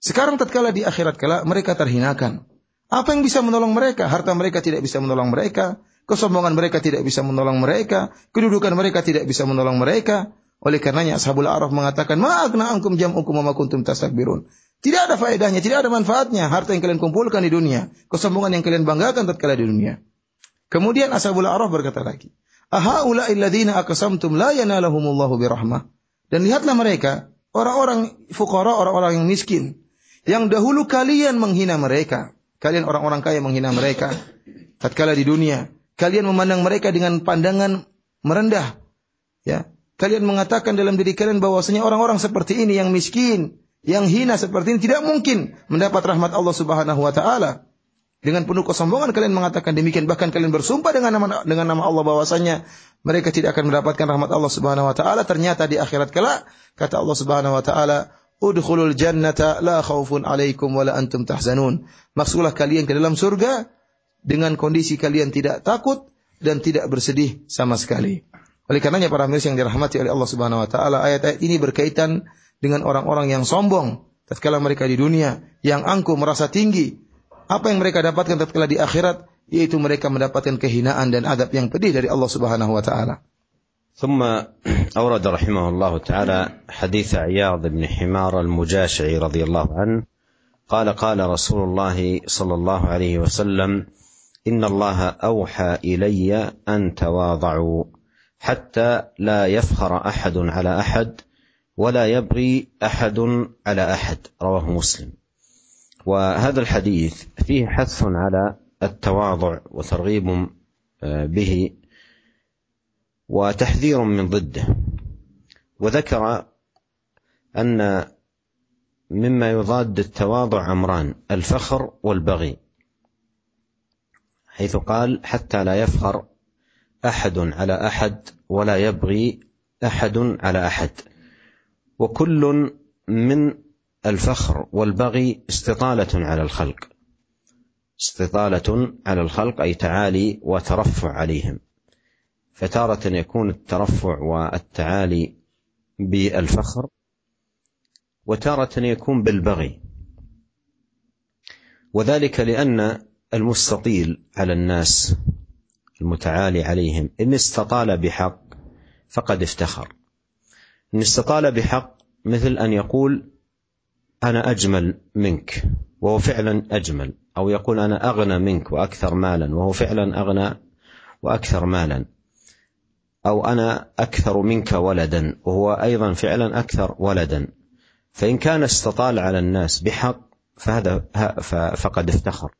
Sekarang tatkala di akhirat kala mereka terhinakan. Apa yang bisa menolong mereka? Harta mereka tidak bisa menolong mereka, kesombongan mereka tidak bisa menolong mereka, kedudukan mereka tidak bisa menolong mereka. Oleh karenanya Ashabul Araf mengatakan, "Ma'agna ankum jam'ukum wa kuntum tastakbirun." Tidak ada faedahnya, tidak ada manfaatnya harta yang kalian kumpulkan di dunia, kesombongan yang kalian banggakan tatkala di dunia. Kemudian Ashabul Araf berkata lagi, "Ahaula alladziina aqsamtum la yanalahumullahu birahmah." Dan lihatlah mereka, orang-orang fuqara, orang-orang yang miskin, yang dahulu kalian menghina mereka. Kalian orang-orang kaya menghina mereka. Tatkala di dunia, kalian memandang mereka dengan pandangan merendah. Ya, kalian mengatakan dalam diri kalian bahwasanya orang-orang seperti ini yang miskin, yang hina seperti ini tidak mungkin mendapat rahmat Allah Subhanahu wa taala. Dengan penuh kesombongan kalian mengatakan demikian bahkan kalian bersumpah dengan nama dengan nama Allah bahwasanya mereka tidak akan mendapatkan rahmat Allah Subhanahu wa taala ternyata di akhirat kelak kata Allah Subhanahu wa taala udkhulul jannata la khaufun alaikum wa la antum tahzanun. Masuklah kalian ke dalam surga dengan kondisi kalian tidak takut dan tidak bersedih sama sekali. Oleh karenanya para mirsa yang dirahmati oleh Allah Subhanahu wa taala, ayat-ayat ini berkaitan dengan orang-orang yang sombong tatkala mereka di dunia, yang angkuh merasa tinggi. Apa yang mereka dapatkan tatkala di akhirat yaitu mereka mendapatkan kehinaan dan adab yang pedih dari Allah Subhanahu wa taala. ثم أورد رحمه الله تعالى حديث عياض بن حمار المجاشعي رضي الله عنه. قال قال رسول الله صلى الله عليه وسلم إن الله أوحى إلي أن تواضعوا حتى لا يفخر أحد على أحد ولا يبغي أحد على أحد. رواه مسلم. وهذا الحديث فيه حث على التواضع وترغيب آه، به وتحذير من ضده. وذكر أن مما يضاد التواضع امران الفخر والبغي حيث قال حتى لا يفخر أحد على أحد ولا يبغي أحد على أحد. وكل من الفخر والبغي استطالة على الخلق. استطالة على الخلق أي تعالي وترفع عليهم. فتارة يكون الترفع والتعالي بالفخر وتارة يكون بالبغي. وذلك لأن المستطيل على الناس المتعالي عليهم إن استطال بحق فقد افتخر. إن استطال بحق مثل أن يقول أنا أجمل منك وهو فعلا أجمل أو يقول أنا أغنى منك وأكثر مالا وهو فعلا أغنى وأكثر مالا. أو أنا أكثر منك ولدا وهو أيضا فعلا أكثر ولدا. فإن كان استطال على الناس بحق فهذا فقد افتخر.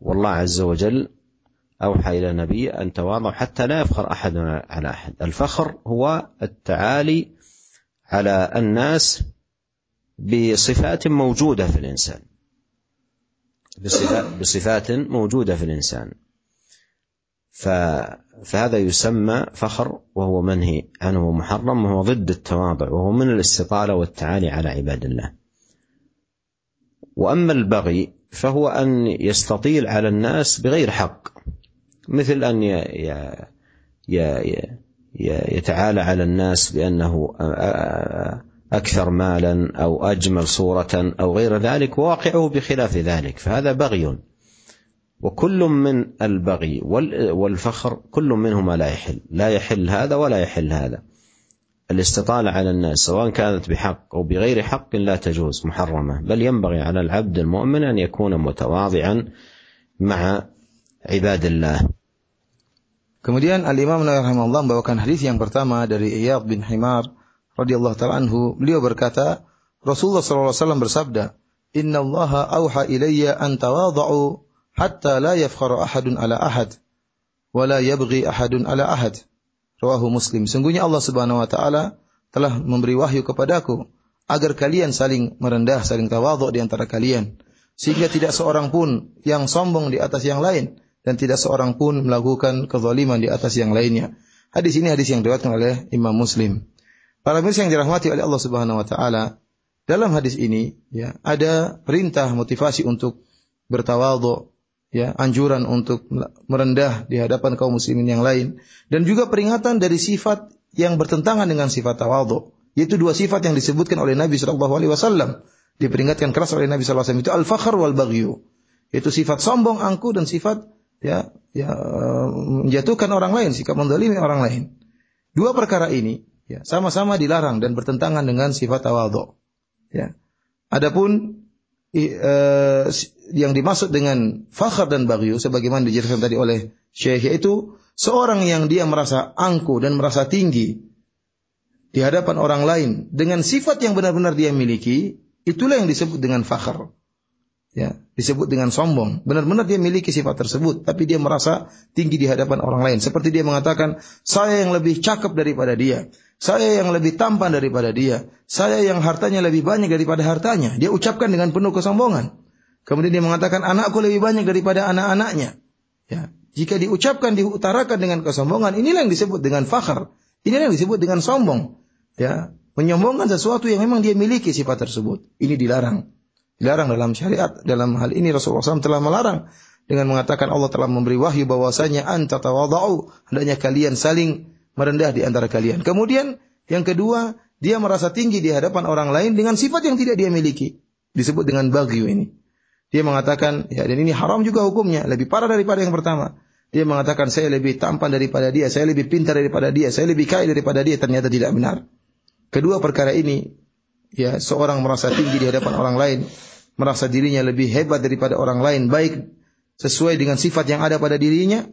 والله عز وجل أوحى إلى النبي أن تواضعوا حتى لا يفخر أحد على أحد. الفخر هو التعالي على الناس بصفات موجودة في الإنسان. بصفات موجودة في الإنسان. فهذا يسمى فخر وهو منهي عنه محرم وهو ضد التواضع وهو من الاستطالة والتعالي على عباد الله. وأما البغي فهو أن يستطيل على الناس بغير حق مثل أن يتعالى على الناس بأنه أكثر مالا أو أجمل صورة أو غير ذلك وواقعه بخلاف ذلك فهذا بغي. وكل من البغي والفخر كل منهما لا يحل لا يحل هذا ولا يحل هذا الاستطالة على الناس سواء كانت بحق أو بغير حق لا تجوز محرمة بل ينبغي على العبد المؤمن أن يكون متواضعا مع عباد الله Kemudian Al Imam Nawawi rahimahullah membawakan hadis yang pertama dari Iyad bin Himar radhiyallahu taala anhu. Beliau berkata, Rasulullah sallallahu alaihi wasallam bersabda, "Inna Allah auha ilayya an tawadhu hatta la yafkharu ahadun ala ahad wa la yabghi ahadun ala ahad." Rawahu Muslim. Sungguhnya Allah Subhanahu wa taala telah memberi wahyu kepadaku agar kalian saling merendah, saling tawadhu di antara kalian sehingga tidak seorang pun yang sombong di atas yang lain dan tidak seorang pun melakukan kezaliman di atas yang lainnya. Hadis ini hadis yang diriwayatkan oleh Imam Muslim. Para mirsa yang dirahmati oleh Allah Subhanahu wa taala, dalam hadis ini ya ada perintah motivasi untuk bertawadhu, ya, anjuran untuk merendah di hadapan kaum muslimin yang lain dan juga peringatan dari sifat yang bertentangan dengan sifat tawadhu, yaitu dua sifat yang disebutkan oleh Nabi sallallahu alaihi wasallam. Diperingatkan keras oleh Nabi wasallam itu al-fakhr wal baghyu. Itu sifat sombong, angkuh dan sifat ya ya menjatuhkan orang lain, sikap mendolimi orang lain. Dua perkara ini ya sama-sama dilarang dan bertentangan dengan sifat tawadhu. Ya. Adapun uh, yang dimaksud dengan fakhar dan bagyu sebagaimana dijelaskan tadi oleh Syekh yaitu seorang yang dia merasa angkuh dan merasa tinggi di hadapan orang lain dengan sifat yang benar-benar dia miliki, itulah yang disebut dengan fakhar ya disebut dengan sombong. Benar-benar dia miliki sifat tersebut, tapi dia merasa tinggi di hadapan orang lain. Seperti dia mengatakan, saya yang lebih cakep daripada dia, saya yang lebih tampan daripada dia, saya yang hartanya lebih banyak daripada hartanya. Dia ucapkan dengan penuh kesombongan. Kemudian dia mengatakan, anakku lebih banyak daripada anak-anaknya. Ya, jika diucapkan, diutarakan dengan kesombongan, inilah yang disebut dengan fakhar. Inilah yang disebut dengan sombong. Ya, menyombongkan sesuatu yang memang dia miliki sifat tersebut. Ini dilarang. Dilarang dalam syariat. Dalam hal ini Rasulullah SAW telah melarang dengan mengatakan Allah telah memberi wahyu bahwasanya anta tawadhu, hendaknya kalian saling merendah di antara kalian. Kemudian yang kedua, dia merasa tinggi di hadapan orang lain dengan sifat yang tidak dia miliki. Disebut dengan bagyu ini. Dia mengatakan, ya dan ini haram juga hukumnya, lebih parah daripada yang pertama. Dia mengatakan saya lebih tampan daripada dia, saya lebih pintar daripada dia, saya lebih kaya daripada dia, ternyata tidak benar. Kedua perkara ini, ya seorang merasa tinggi di hadapan orang lain, merasa dirinya lebih hebat daripada orang lain, baik sesuai dengan sifat yang ada pada dirinya.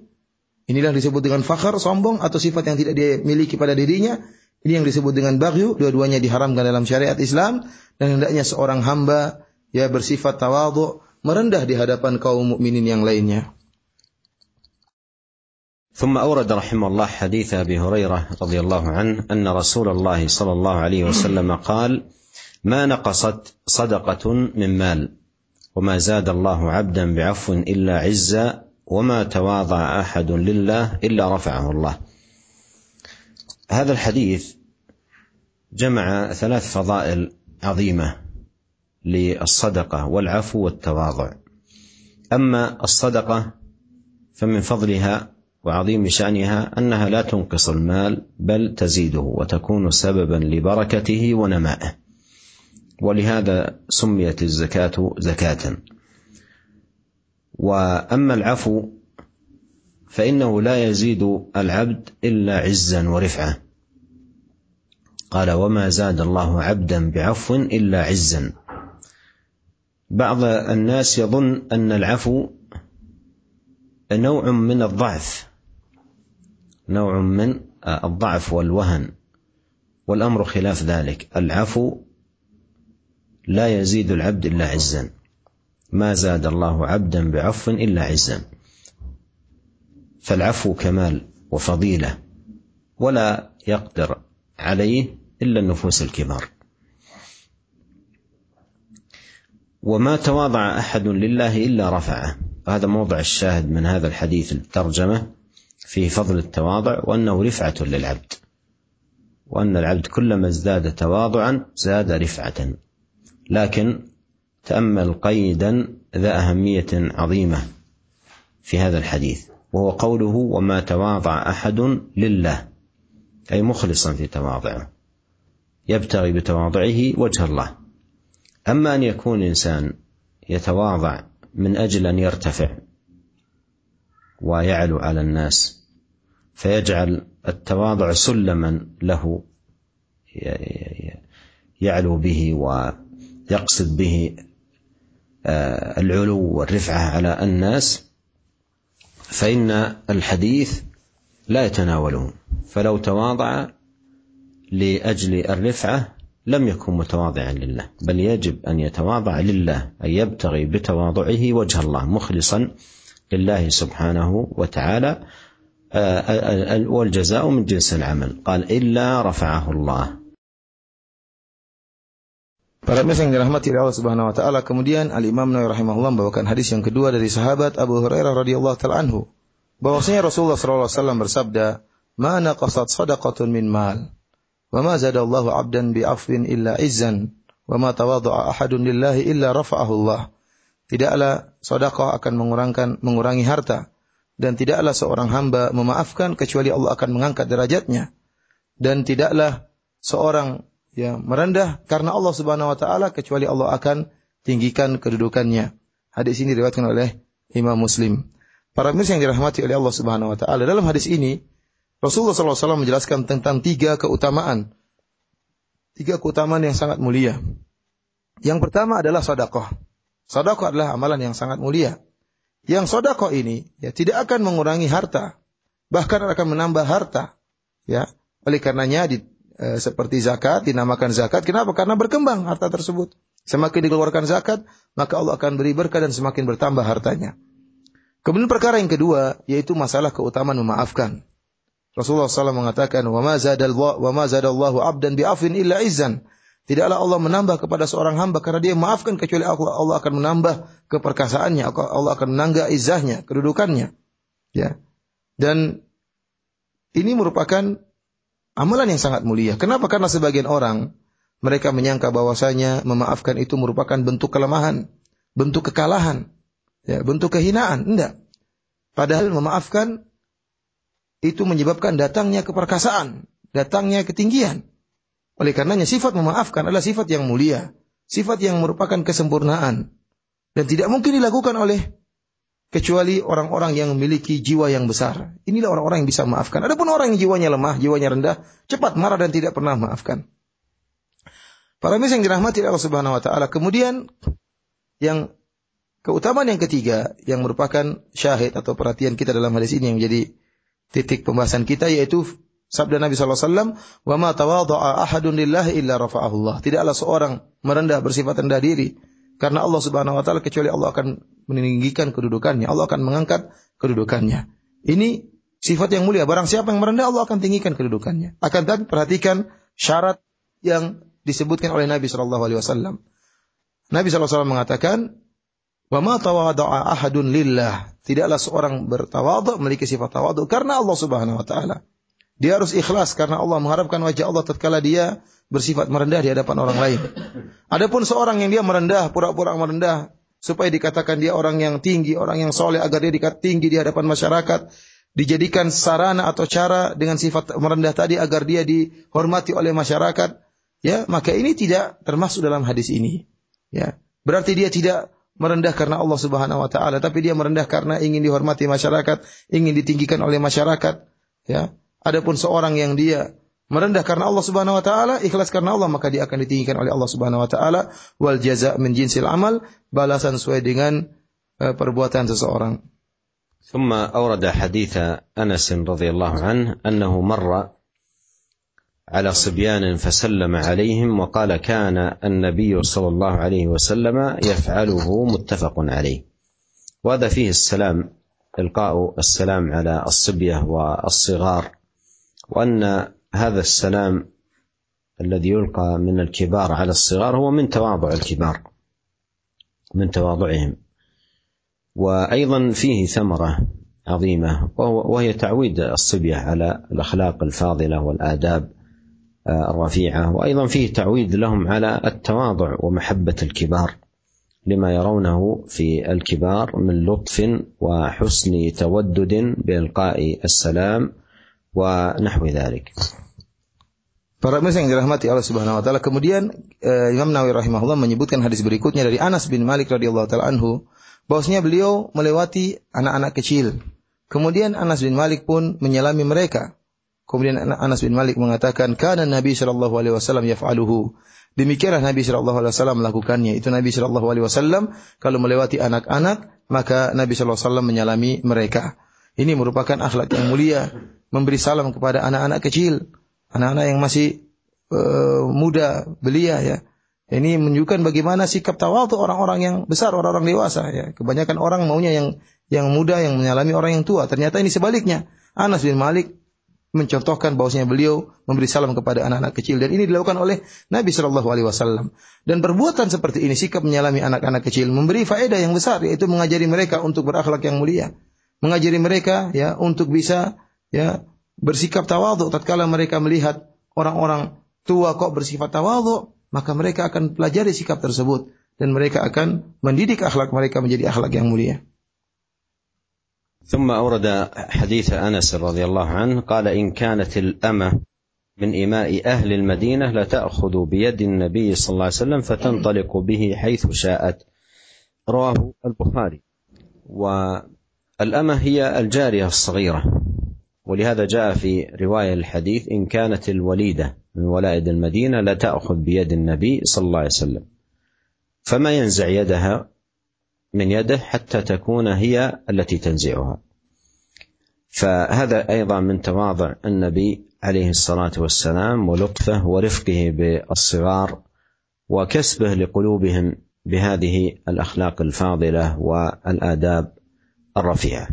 Inilah disebut dengan fakhr, sombong atau sifat yang tidak dia miliki pada dirinya. Ini yang disebut dengan bagyu, dua-duanya diharamkan dalam syariat Islam dan hendaknya seorang hamba ya bersifat tawadhu, merendah di hadapan kaum mukminin yang lainnya. ثم أورد رحمه الله حديث أبي هريرة رضي الله عنه أن رسول الله صلى الله عليه وسلم قال: ما نقصت صدقة من مال وما زاد الله عبدا بعفو الا عزا وما تواضع احد لله الا رفعه الله. هذا الحديث جمع ثلاث فضائل عظيمة للصدقة والعفو والتواضع. أما الصدقة فمن فضلها وعظيم شأنها أنها لا تنقص المال بل تزيده وتكون سببا لبركته ونمائه. ولهذا سميت الزكاة زكاة. وأما العفو فإنه لا يزيد العبد إلا عزا ورفعة قال وما زاد الله عبدا بعفو إلا عزا. بعض الناس يظن أن العفو نوع من الضعف نوع من الضعف والوهن والأمر خلاف ذلك. العفو لا يزيد العبد إلا عزا. ما زاد الله عبدا بعفو إلا عزا. فالعفو كمال وفضيلة ولا يقدر عليه إلا النفوس الكبار. وما تواضع أحد لله إلا رفعه. هذا موضع الشاهد من هذا الحديث الترجمة في فضل التواضع وأنه رفعة للعبد. وأن العبد كلما ازداد تواضعا زاد رفعة. لكن تأمل قيدا ذا أهمية عظيمة في هذا الحديث وهو قوله وما تواضع أحد لله أي مخلصا في تواضعه. يبتغي بتواضعه وجه الله. أما أن يكون إنسان يتواضع من أجل أن يرتفع ويعلو على الناس فيجعل التواضع سلما له يعلو به و يقصد به العلو والرفعة على الناس فإن الحديث لا يتناوله. فلو تواضع لأجل الرفعة لم يكن متواضعا لله بل يجب أن يتواضع لله ان يبتغي بتواضعه وجه الله مخلصا لله سبحانه وتعالى. آه، والجزاء من جنس العمل. قال إلا رفعه الله. Para pemirsa yang dirahmati Allah Subhanahu wa taala, kemudian Al Imam Nawawi rahimahullah membawakan hadis yang kedua dari sahabat Abu Hurairah radhiyallahu taala anhu. Bahwasanya Rasulullah sallallahu alaihi wasallam bersabda, "Ma naqasat sadaqatun min mal, wa ma zada Allahu 'abdan bi afwin illa izzan, wa ma tawadha'a ahadun lillahi illa rafa'ahu Allah." Tidaklah sedekah akan mengurangkan mengurangi harta dan tidaklah seorang hamba memaafkan kecuali Allah akan mengangkat derajatnya dan tidaklah seorang ya merendah karena Allah Subhanahu wa taala kecuali Allah akan tinggikan kedudukannya. Hadis ini diriwayatkan oleh Imam Muslim. Para pemirsa yang dirahmati oleh Allah Subhanahu wa taala, dalam hadis ini Rasulullah SAW menjelaskan tentang tiga keutamaan. Tiga keutamaan yang sangat mulia. Yang pertama adalah sedekah. Sedekah adalah amalan yang sangat mulia. Yang sedekah ini ya tidak akan mengurangi harta, bahkan akan menambah harta. Ya, oleh karenanya di e, seperti zakat dinamakan zakat. Kenapa? Karena berkembang harta tersebut. Semakin dikeluarkan zakat, maka Allah akan beri berkah dan semakin bertambah hartanya. Kemudian perkara yang kedua yaitu masalah keutamaan memaafkan. Rasulullah SAW mengatakan, "Wa ma zadallahu 'abdan bi'afin illa izzan." Tidaklah Allah menambah kepada seorang hamba karena dia memaafkan kecuali Allah, Allah akan menambah keperkasaannya, Allah akan menangga izahnya, kedudukannya. Ya. Dan ini merupakan Amalan yang sangat mulia. Kenapa? Karena sebagian orang mereka menyangka bahwasanya memaafkan itu merupakan bentuk kelemahan, bentuk kekalahan. ya, bentuk kehinaan, enggak. Padahal memaafkan itu menyebabkan datangnya keperkasaan, datangnya ketinggian. Oleh karenanya sifat memaafkan adalah sifat yang mulia, sifat yang merupakan kesempurnaan dan tidak mungkin dilakukan oleh kecuali orang-orang yang memiliki jiwa yang besar. Inilah orang-orang yang bisa memaafkan. Adapun orang yang jiwanya lemah, jiwanya rendah, cepat marah dan tidak pernah memaafkan. Para mis yang dirahmati Allah Subhanahu wa taala. Kemudian yang keutamaan yang ketiga yang merupakan syahid atau perhatian kita dalam hadis ini yang menjadi titik pembahasan kita yaitu sabda Nabi wasallam, "Wa ma ahadun lillahi illa rafa'ahullah." Tidaklah seorang merendah bersifat rendah diri karena Allah Subhanahu wa taala kecuali Allah akan meninggikan kedudukannya, Allah akan mengangkat kedudukannya. Ini sifat yang mulia. Barang siapa yang merendah Allah akan tinggikan kedudukannya. Akan tapi perhatikan syarat yang disebutkan oleh Nabi Shallallahu Alaihi Wasallam. Nabi SAW mengatakan, "Wa ma ahadun lillah." Tidaklah seorang bertawadhu memiliki sifat tawadhu karena Allah Subhanahu wa taala. Dia harus ikhlas karena Allah mengharapkan wajah Allah tatkala dia bersifat merendah di hadapan orang lain. Adapun seorang yang dia merendah, pura-pura merendah supaya dikatakan dia orang yang tinggi, orang yang soleh agar dia dikatakan tinggi di hadapan masyarakat, dijadikan sarana atau cara dengan sifat merendah tadi agar dia dihormati oleh masyarakat, ya maka ini tidak termasuk dalam hadis ini ya berarti dia tidak merendah karena Allah Subhanahu wa taala tapi dia merendah karena ingin dihormati masyarakat ingin ditinggikan oleh masyarakat ya adapun seorang yang dia merendah karena Allah Subhanahu wa taala, ikhlas karena Allah, maka dia akan ditinggikan oleh Allah Subhanahu wa taala. Wal jaza min jinsil amal, balasan sesuai dengan uh, perbuatan seseorang. ثم أورد حديث أنس رضي الله عنه أنه مر على صبيان فسلم عليهم وقال كان النبي صلى الله عليه وسلم يفعله متفق عليه وهذا فيه السلام القاء السلام على الصبيه والصغار وان هذا السلام الذي يلقى من الكبار على الصغار هو من تواضع الكبار من تواضعهم. وأيضا فيه ثمرة عظيمة وهي تعويد الصبية على الأخلاق الفاضلة والآداب الرفيعة. وأيضا فيه تعويد لهم على التواضع ومحبة الكبار لما يرونه في الكبار من لطف وحسن تودد بإلقاء السلام ونحو ذلك. Para pemirsa yang dirahmati Allah Subhanahu wa taala, kemudian uh, Imam Nawawi rahimahullah menyebutkan hadis berikutnya dari Anas bin Malik radhiyallahu taala anhu, bahwasanya beliau melewati anak-anak kecil. Kemudian Anas bin Malik pun menyelami mereka. Kemudian Anas bin Malik mengatakan, "Kana Nabi sallallahu alaihi wasallam yaf'aluhu." Demikianlah Nabi sallallahu alaihi wasallam melakukannya. Itu Nabi sallallahu alaihi wasallam kalau melewati anak-anak, maka Nabi sallallahu alaihi wasallam menyalami mereka. Ini merupakan akhlak yang mulia, memberi salam kepada anak-anak kecil, anak-anak yang masih uh, muda, belia ya. Ini menunjukkan bagaimana sikap tawadhu orang-orang yang besar, orang-orang dewasa ya. Kebanyakan orang maunya yang yang muda yang menyalami orang yang tua. Ternyata ini sebaliknya. Anas bin Malik mencontohkan bahwasanya beliau memberi salam kepada anak-anak kecil dan ini dilakukan oleh Nabi Shallallahu Alaihi Wasallam dan perbuatan seperti ini sikap menyalami anak-anak kecil memberi faedah yang besar yaitu mengajari mereka untuk berakhlak yang mulia mengajari mereka ya untuk bisa ya bersikap tawadhu tatkala mereka melihat orang-orang tua kok bersifat tawadhu maka mereka akan pelajari sikap tersebut dan mereka akan mendidik akhlak mereka menjadi akhlak yang mulia. ثم أورد حديث أنس رضي الله عنه قال إن كانت الأمة من إماء أهل المدينة لتأخذ بيد النبي صلى الله عليه وسلم فتنطلق به حيث شاءت رواه البخاري والأمة هي الجارية الصغيرة ولهذا جاء في رواية الحديث إن كانت الوليدة من ولائد المدينة لتأخذ بيد النبي صلى الله عليه وسلم فما ينزع يدها من يده حتى تكون هي التي تنزعها فهذا أيضا من تواضع النبي عليه الصلاة والسلام ولطفه ورفقه بالصغار وكسبه لقلوبهم بهذه الأخلاق الفاضلة والآداب الرفيعة.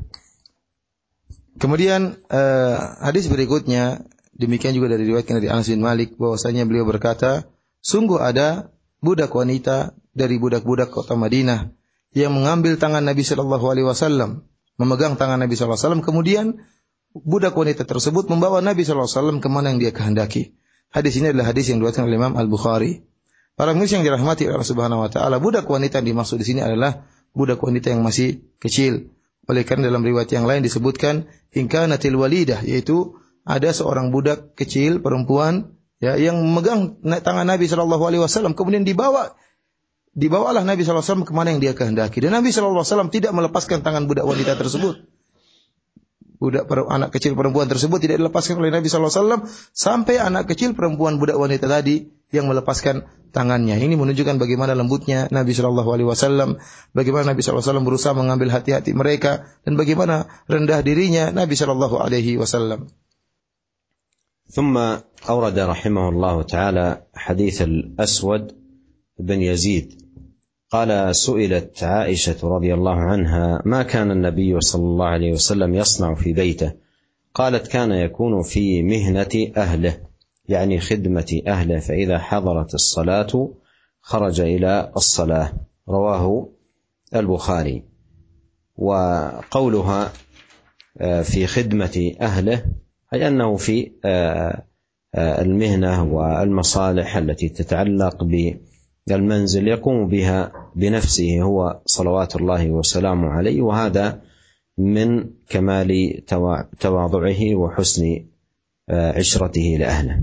Kemudian uh, hadis berikutnya demikian juga dari riwayat dari Anas bin Malik bahwasanya beliau berkata, sungguh ada budak wanita dari budak-budak kota Madinah yang mengambil tangan Nabi Shallallahu Alaihi Wasallam, memegang tangan Nabi Shallallahu Alaihi Wasallam, kemudian budak wanita tersebut membawa Nabi Shallallahu Alaihi Wasallam ke mana yang dia kehendaki. Hadis ini adalah hadis yang diriwayatkan oleh Imam Al Bukhari. Para muslim yang dirahmati Allah Subhanahu Wa Taala, budak wanita yang dimaksud di sini adalah budak wanita yang masih kecil. Oleh karena dalam riwayat yang lain disebutkan natil walidah yaitu ada seorang budak kecil perempuan ya yang memegang tangan Nabi Shallallahu alaihi wasallam kemudian dibawa dibawalah Nabi Shallallahu alaihi wasallam ke mana yang dia kehendaki. Dan Nabi Shallallahu alaihi wasallam tidak melepaskan tangan budak wanita tersebut budak anak kecil perempuan tersebut tidak dilepaskan oleh Nabi Shallallahu Alaihi Wasallam sampai anak kecil perempuan budak wanita tadi yang melepaskan tangannya. Ini menunjukkan bagaimana lembutnya Nabi Shallallahu Alaihi Wasallam, bagaimana Nabi Shallallahu Alaihi Wasallam berusaha mengambil hati-hati mereka dan bagaimana rendah dirinya Nabi Shallallahu Alaihi Wasallam. ثم أورد رحمه الله تعالى حديث الأسود بن يزيد قال سئلت عائشة رضي الله عنها ما كان النبي صلى الله عليه وسلم يصنع في بيته؟ قالت كان يكون في مهنة أهله يعني خدمة أهله فإذا حضرت الصلاة خرج إلى الصلاة. رواه البخاري. وقولها آه، في خدمة أهله أي أنه في آه، آه، المهنة والمصالح التي تتعلق ب المنزل يقوم بها بنفسه هو صلوات الله وسلامه عليه وهذا من كمال تواضعه وحسن عشرته لأهله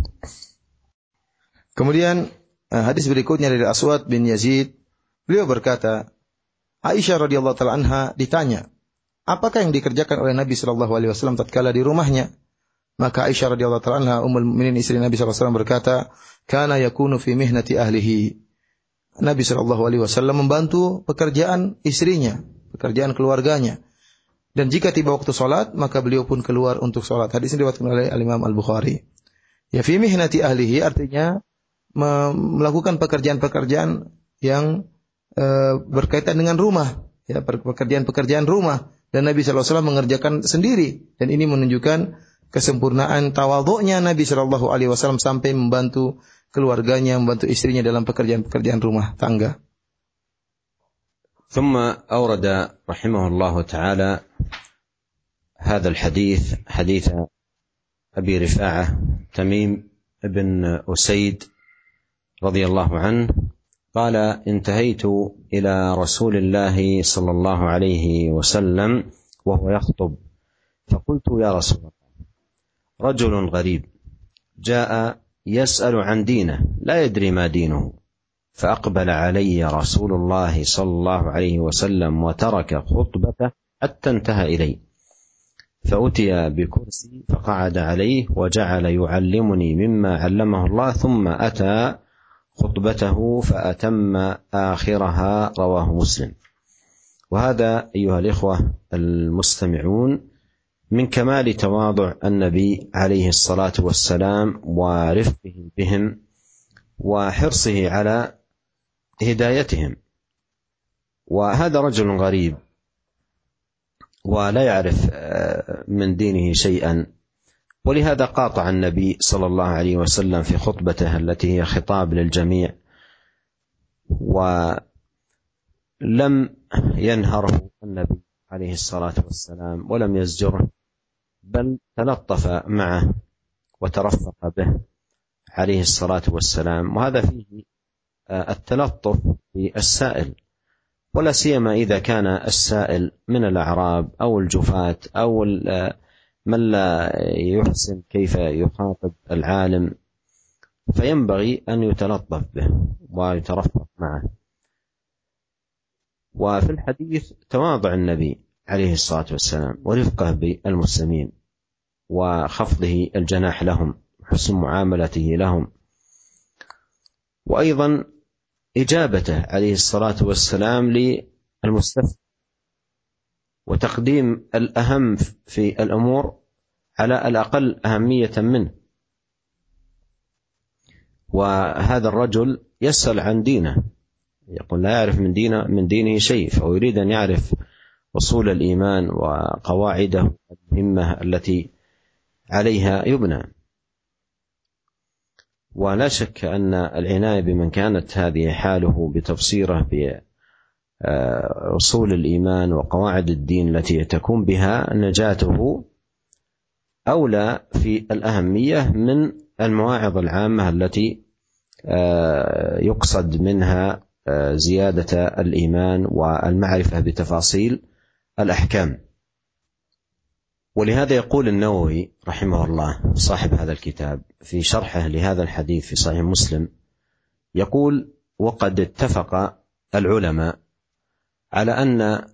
Kemudian hadis berikutnya dari Aswad bin Yazid, beliau berkata, Aisyah radhiyallahu taala anha ditanya, apakah yang dikerjakan oleh Nabi sallallahu alaihi wasallam tatkala di rumahnya? Maka Aisyah radhiyallahu taala anha ummul mukminin istri Nabi sallallahu alaihi wasallam berkata, "Kana yakunu fi mihnati ahlihi." Nabi Shallallahu Alaihi Wasallam membantu pekerjaan istrinya, pekerjaan keluarganya. Dan jika tiba waktu sholat, maka beliau pun keluar untuk sholat. Hadis ini diriwayatkan oleh Al Imam Al Bukhari. Ya fi mihnati ahlihi artinya melakukan pekerjaan-pekerjaan yang e, berkaitan dengan rumah, ya pekerjaan-pekerjaan rumah. Dan Nabi Shallallahu Alaihi Wasallam mengerjakan sendiri. Dan ini menunjukkan kesempurnaan tawaduknya Nabi Shallallahu Alaihi Wasallam sampai membantu keluarganya, membantu istrinya dalam pekerjaan-pekerjaan rumah tangga. ثم أورد رحمه الله تعالى هذا الحديث حديث أبي رفاعة تميم بن أسيد رضي الله عنه قال انتهيت إلى رسول الله صلى الله عليه وسلم وهو يخطب فقلت يا رسول الله رجل غريب جاء يسأل عن دينه لا يدري ما دينه. فأقبل علي رسول الله صلى الله عليه وسلم وترك خطبته حتى انتهى إلي فأتي بكرسي فقعد عليه وجعل يعلمني مما علمه الله ثم أتى خطبته فأتم آخرها رواه مسلم. وهذا أيها الإخوة المستمعون من كمال تواضع النبي عليه الصلاة والسلام ورفقه بهم وحرصه على هدايتهم. وهذا رجل غريب ولا يعرف آه، من دينه شيئا. ولهذا قاطع النبي صلى الله عليه وسلم في خطبته التي هي خطاب للجميع ولم ينهره النبي عليه الصلاة والسلام ولم يزجره. بل تلطف معه وترفق به عليه الصلاة والسلام. وهذا فيه آه، التلطف بالسائل ولا سيما إذا كان السائل من الأعراب أو الجفاة أو آه، من لا يحسن كيف يخاطب العالم. فينبغي أن يتلطف به ويترفق معه. وفي الحديث تواضع النبي عليه الصلاة والسلام ورفقه بالمسلمين وخفضه الجناح لهم حسن معاملته لهم. وأيضا إجابته عليه الصلاة والسلام للمستفتي وتقديم الأهم في الأمور على الأقل أهمية منه. وهذا الرجل يسأل عن دينه. يقول لا يعرف من دينه من دينه شيء فهو يريد أن يعرف اصول الإيمان وقواعده المهمه التي عليها يبنى. ولا شك أن العناية بمن كانت هذه حاله بتبصيره باصول الإيمان وقواعد الدين التي تكون بها نجاته أولى في الأهمية من المواعظ العامة التي آه، يقصد منها زيادة الإيمان والمعرفة بتفاصيل الأحكام. ولهذا يقول النووي رحمه الله صاحب هذا الكتاب في شرحه لهذا الحديث في صحيح مسلم يقول وقد اتفق العلماء على أن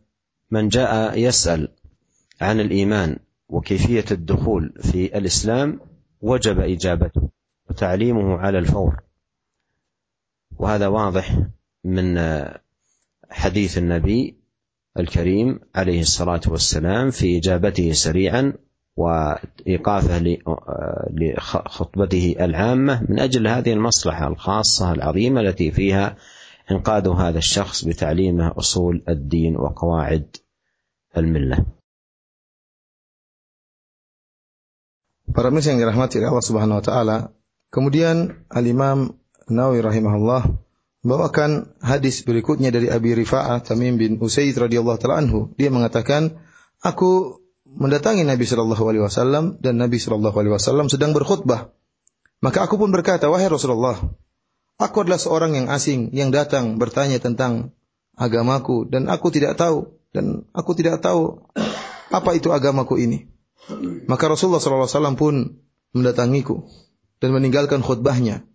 من جاء يسأل عن الإيمان وكيفية الدخول في الإسلام وجب إجابته وتعليمه على الفور وهذا واضح من حديث النبي الكريم عليه الصلاة والسلام في إجابته سريعا وإيقافه لخطبته العامة من أجل هذه المصلحة الخاصة العظيمة التي فيها إنقاذ هذا الشخص بتعليمه أصول الدين وقواعد الملة. Para yang dirahmati Allah Subhanahu wa taala, kemudian Al-Imam Nawawi rahimahullah membawakan hadis berikutnya dari Abi Rifa'ah Tamim bin Usaid radhiyallahu taala anhu. Dia mengatakan, "Aku mendatangi Nabi sallallahu alaihi wasallam dan Nabi sallallahu alaihi wasallam sedang berkhutbah. Maka aku pun berkata, "Wahai Rasulullah, aku adalah seorang yang asing yang datang bertanya tentang agamaku dan aku tidak tahu dan aku tidak tahu apa itu agamaku ini." Maka Rasulullah sallallahu alaihi wasallam pun mendatangiku dan meninggalkan khutbahnya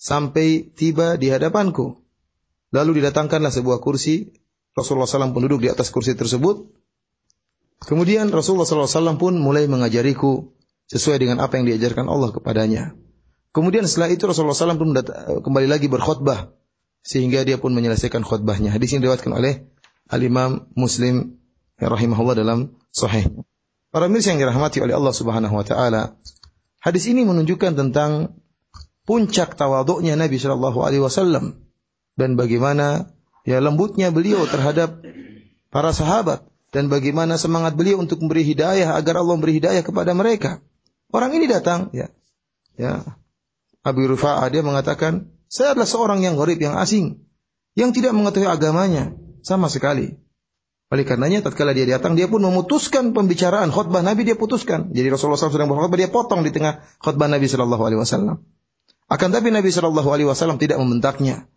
sampai tiba di hadapanku. Lalu didatangkanlah sebuah kursi. Rasulullah SAW pun duduk di atas kursi tersebut. Kemudian Rasulullah SAW pun mulai mengajariku sesuai dengan apa yang diajarkan Allah kepadanya. Kemudian setelah itu Rasulullah SAW pun kembali lagi berkhutbah sehingga dia pun menyelesaikan khutbahnya. Hadis ini diriwayatkan oleh Al Imam Muslim rahimahullah dalam sahih. Para mirsa yang dirahmati oleh Allah Subhanahu wa taala, hadis ini menunjukkan tentang puncak tawaduknya Nabi Shallallahu alaihi wasallam dan bagaimana ya lembutnya beliau terhadap para sahabat dan bagaimana semangat beliau untuk memberi hidayah agar Allah memberi hidayah kepada mereka. Orang ini datang ya. Ya. Abu Rufa'ah dia mengatakan, "Saya adalah seorang yang gharib, yang asing, yang tidak mengetahui agamanya sama sekali." Oleh karenanya tatkala dia datang dia pun memutuskan pembicaraan khutbah Nabi dia putuskan. Jadi Rasulullah SAW sedang berkhutbah dia potong di tengah khutbah Nabi Shallallahu alaihi wasallam. Akan tapi Nabi Shallallahu alaihi wasallam tidak membentaknya.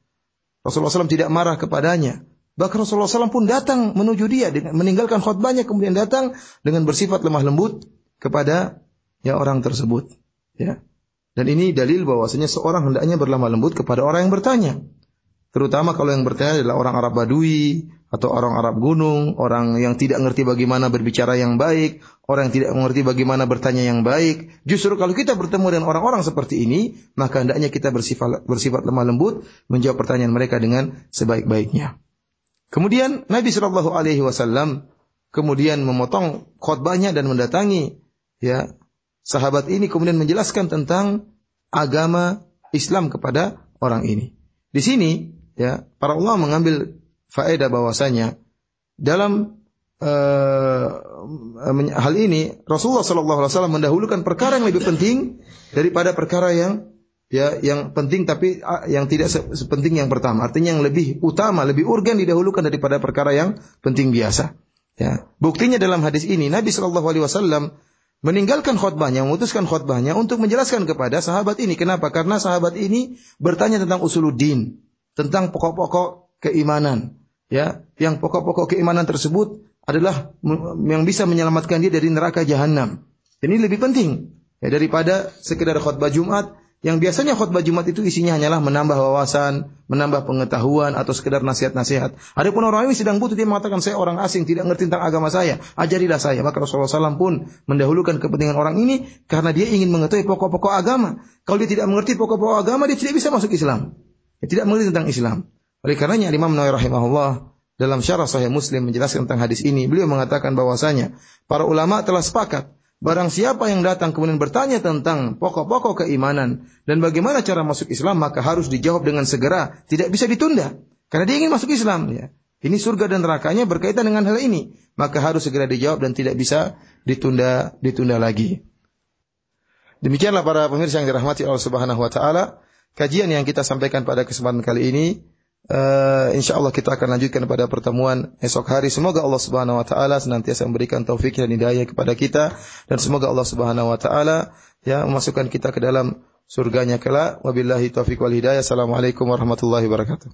Rasulullah SAW tidak marah kepadanya. Bahkan Rasulullah SAW pun datang menuju dia dengan meninggalkan khutbahnya kemudian datang dengan bersifat lemah lembut kepada ya orang tersebut. Ya. Dan ini dalil bahwasanya seorang hendaknya berlemah lembut kepada orang yang bertanya. Terutama kalau yang bertanya adalah orang Arab Badui atau orang Arab gunung, orang yang tidak mengerti bagaimana berbicara yang baik, orang yang tidak mengerti bagaimana bertanya yang baik. Justru kalau kita bertemu dengan orang-orang seperti ini, maka hendaknya kita bersifat bersifat lemah lembut menjawab pertanyaan mereka dengan sebaik-baiknya. Kemudian Nabi Shallallahu Alaihi Wasallam kemudian memotong khutbahnya dan mendatangi ya sahabat ini kemudian menjelaskan tentang agama Islam kepada orang ini. Di sini ya para ulama mengambil faedah bahwasanya dalam uh, hal ini Rasulullah Shallallahu Alaihi Wasallam mendahulukan perkara yang lebih penting daripada perkara yang ya yang penting tapi yang tidak sepenting yang pertama. Artinya yang lebih utama, lebih urgen didahulukan daripada perkara yang penting biasa. Ya. Buktinya dalam hadis ini Nabi Shallallahu Alaihi Wasallam meninggalkan khutbahnya, memutuskan khutbahnya untuk menjelaskan kepada sahabat ini. Kenapa? Karena sahabat ini bertanya tentang usuluddin, tentang pokok-pokok keimanan. Ya, yang pokok-pokok keimanan tersebut adalah yang bisa menyelamatkan dia dari neraka jahanam. Ini lebih penting ya, daripada sekedar khutbah Jumat yang biasanya khutbah Jumat itu isinya hanyalah menambah wawasan, menambah pengetahuan atau sekedar nasihat-nasihat. Adapun orang ini sedang butuh dia mengatakan saya orang asing tidak ngerti tentang agama saya, ajarilah saya. Maka Rasulullah SAW pun mendahulukan kepentingan orang ini karena dia ingin mengetahui pokok-pokok agama. Kalau dia tidak mengerti pokok-pokok agama dia tidak bisa masuk Islam. Tidak mengerti tentang Islam. Oleh karenanya Imam Nawawi rahimahullah dalam syarah Sahih Muslim menjelaskan tentang hadis ini, beliau mengatakan bahwasanya para ulama telah sepakat Barang siapa yang datang kemudian bertanya tentang pokok-pokok keimanan dan bagaimana cara masuk Islam maka harus dijawab dengan segera, tidak bisa ditunda. Karena dia ingin masuk Islam ya. Ini surga dan nerakanya berkaitan dengan hal ini, maka harus segera dijawab dan tidak bisa ditunda ditunda lagi. Demikianlah para pemirsa yang dirahmati Allah Subhanahu wa taala, kajian yang kita sampaikan pada kesempatan kali ini Uh, insya Allah kita akan lanjutkan pada pertemuan esok hari. Semoga Allah Subhanahu Wa Taala senantiasa memberikan taufik dan hidayah kepada kita dan semoga Allah Subhanahu Wa Taala ya memasukkan kita ke dalam surganya kelak. Wabillahi taufik wal hidayah. Assalamualaikum warahmatullahi wabarakatuh.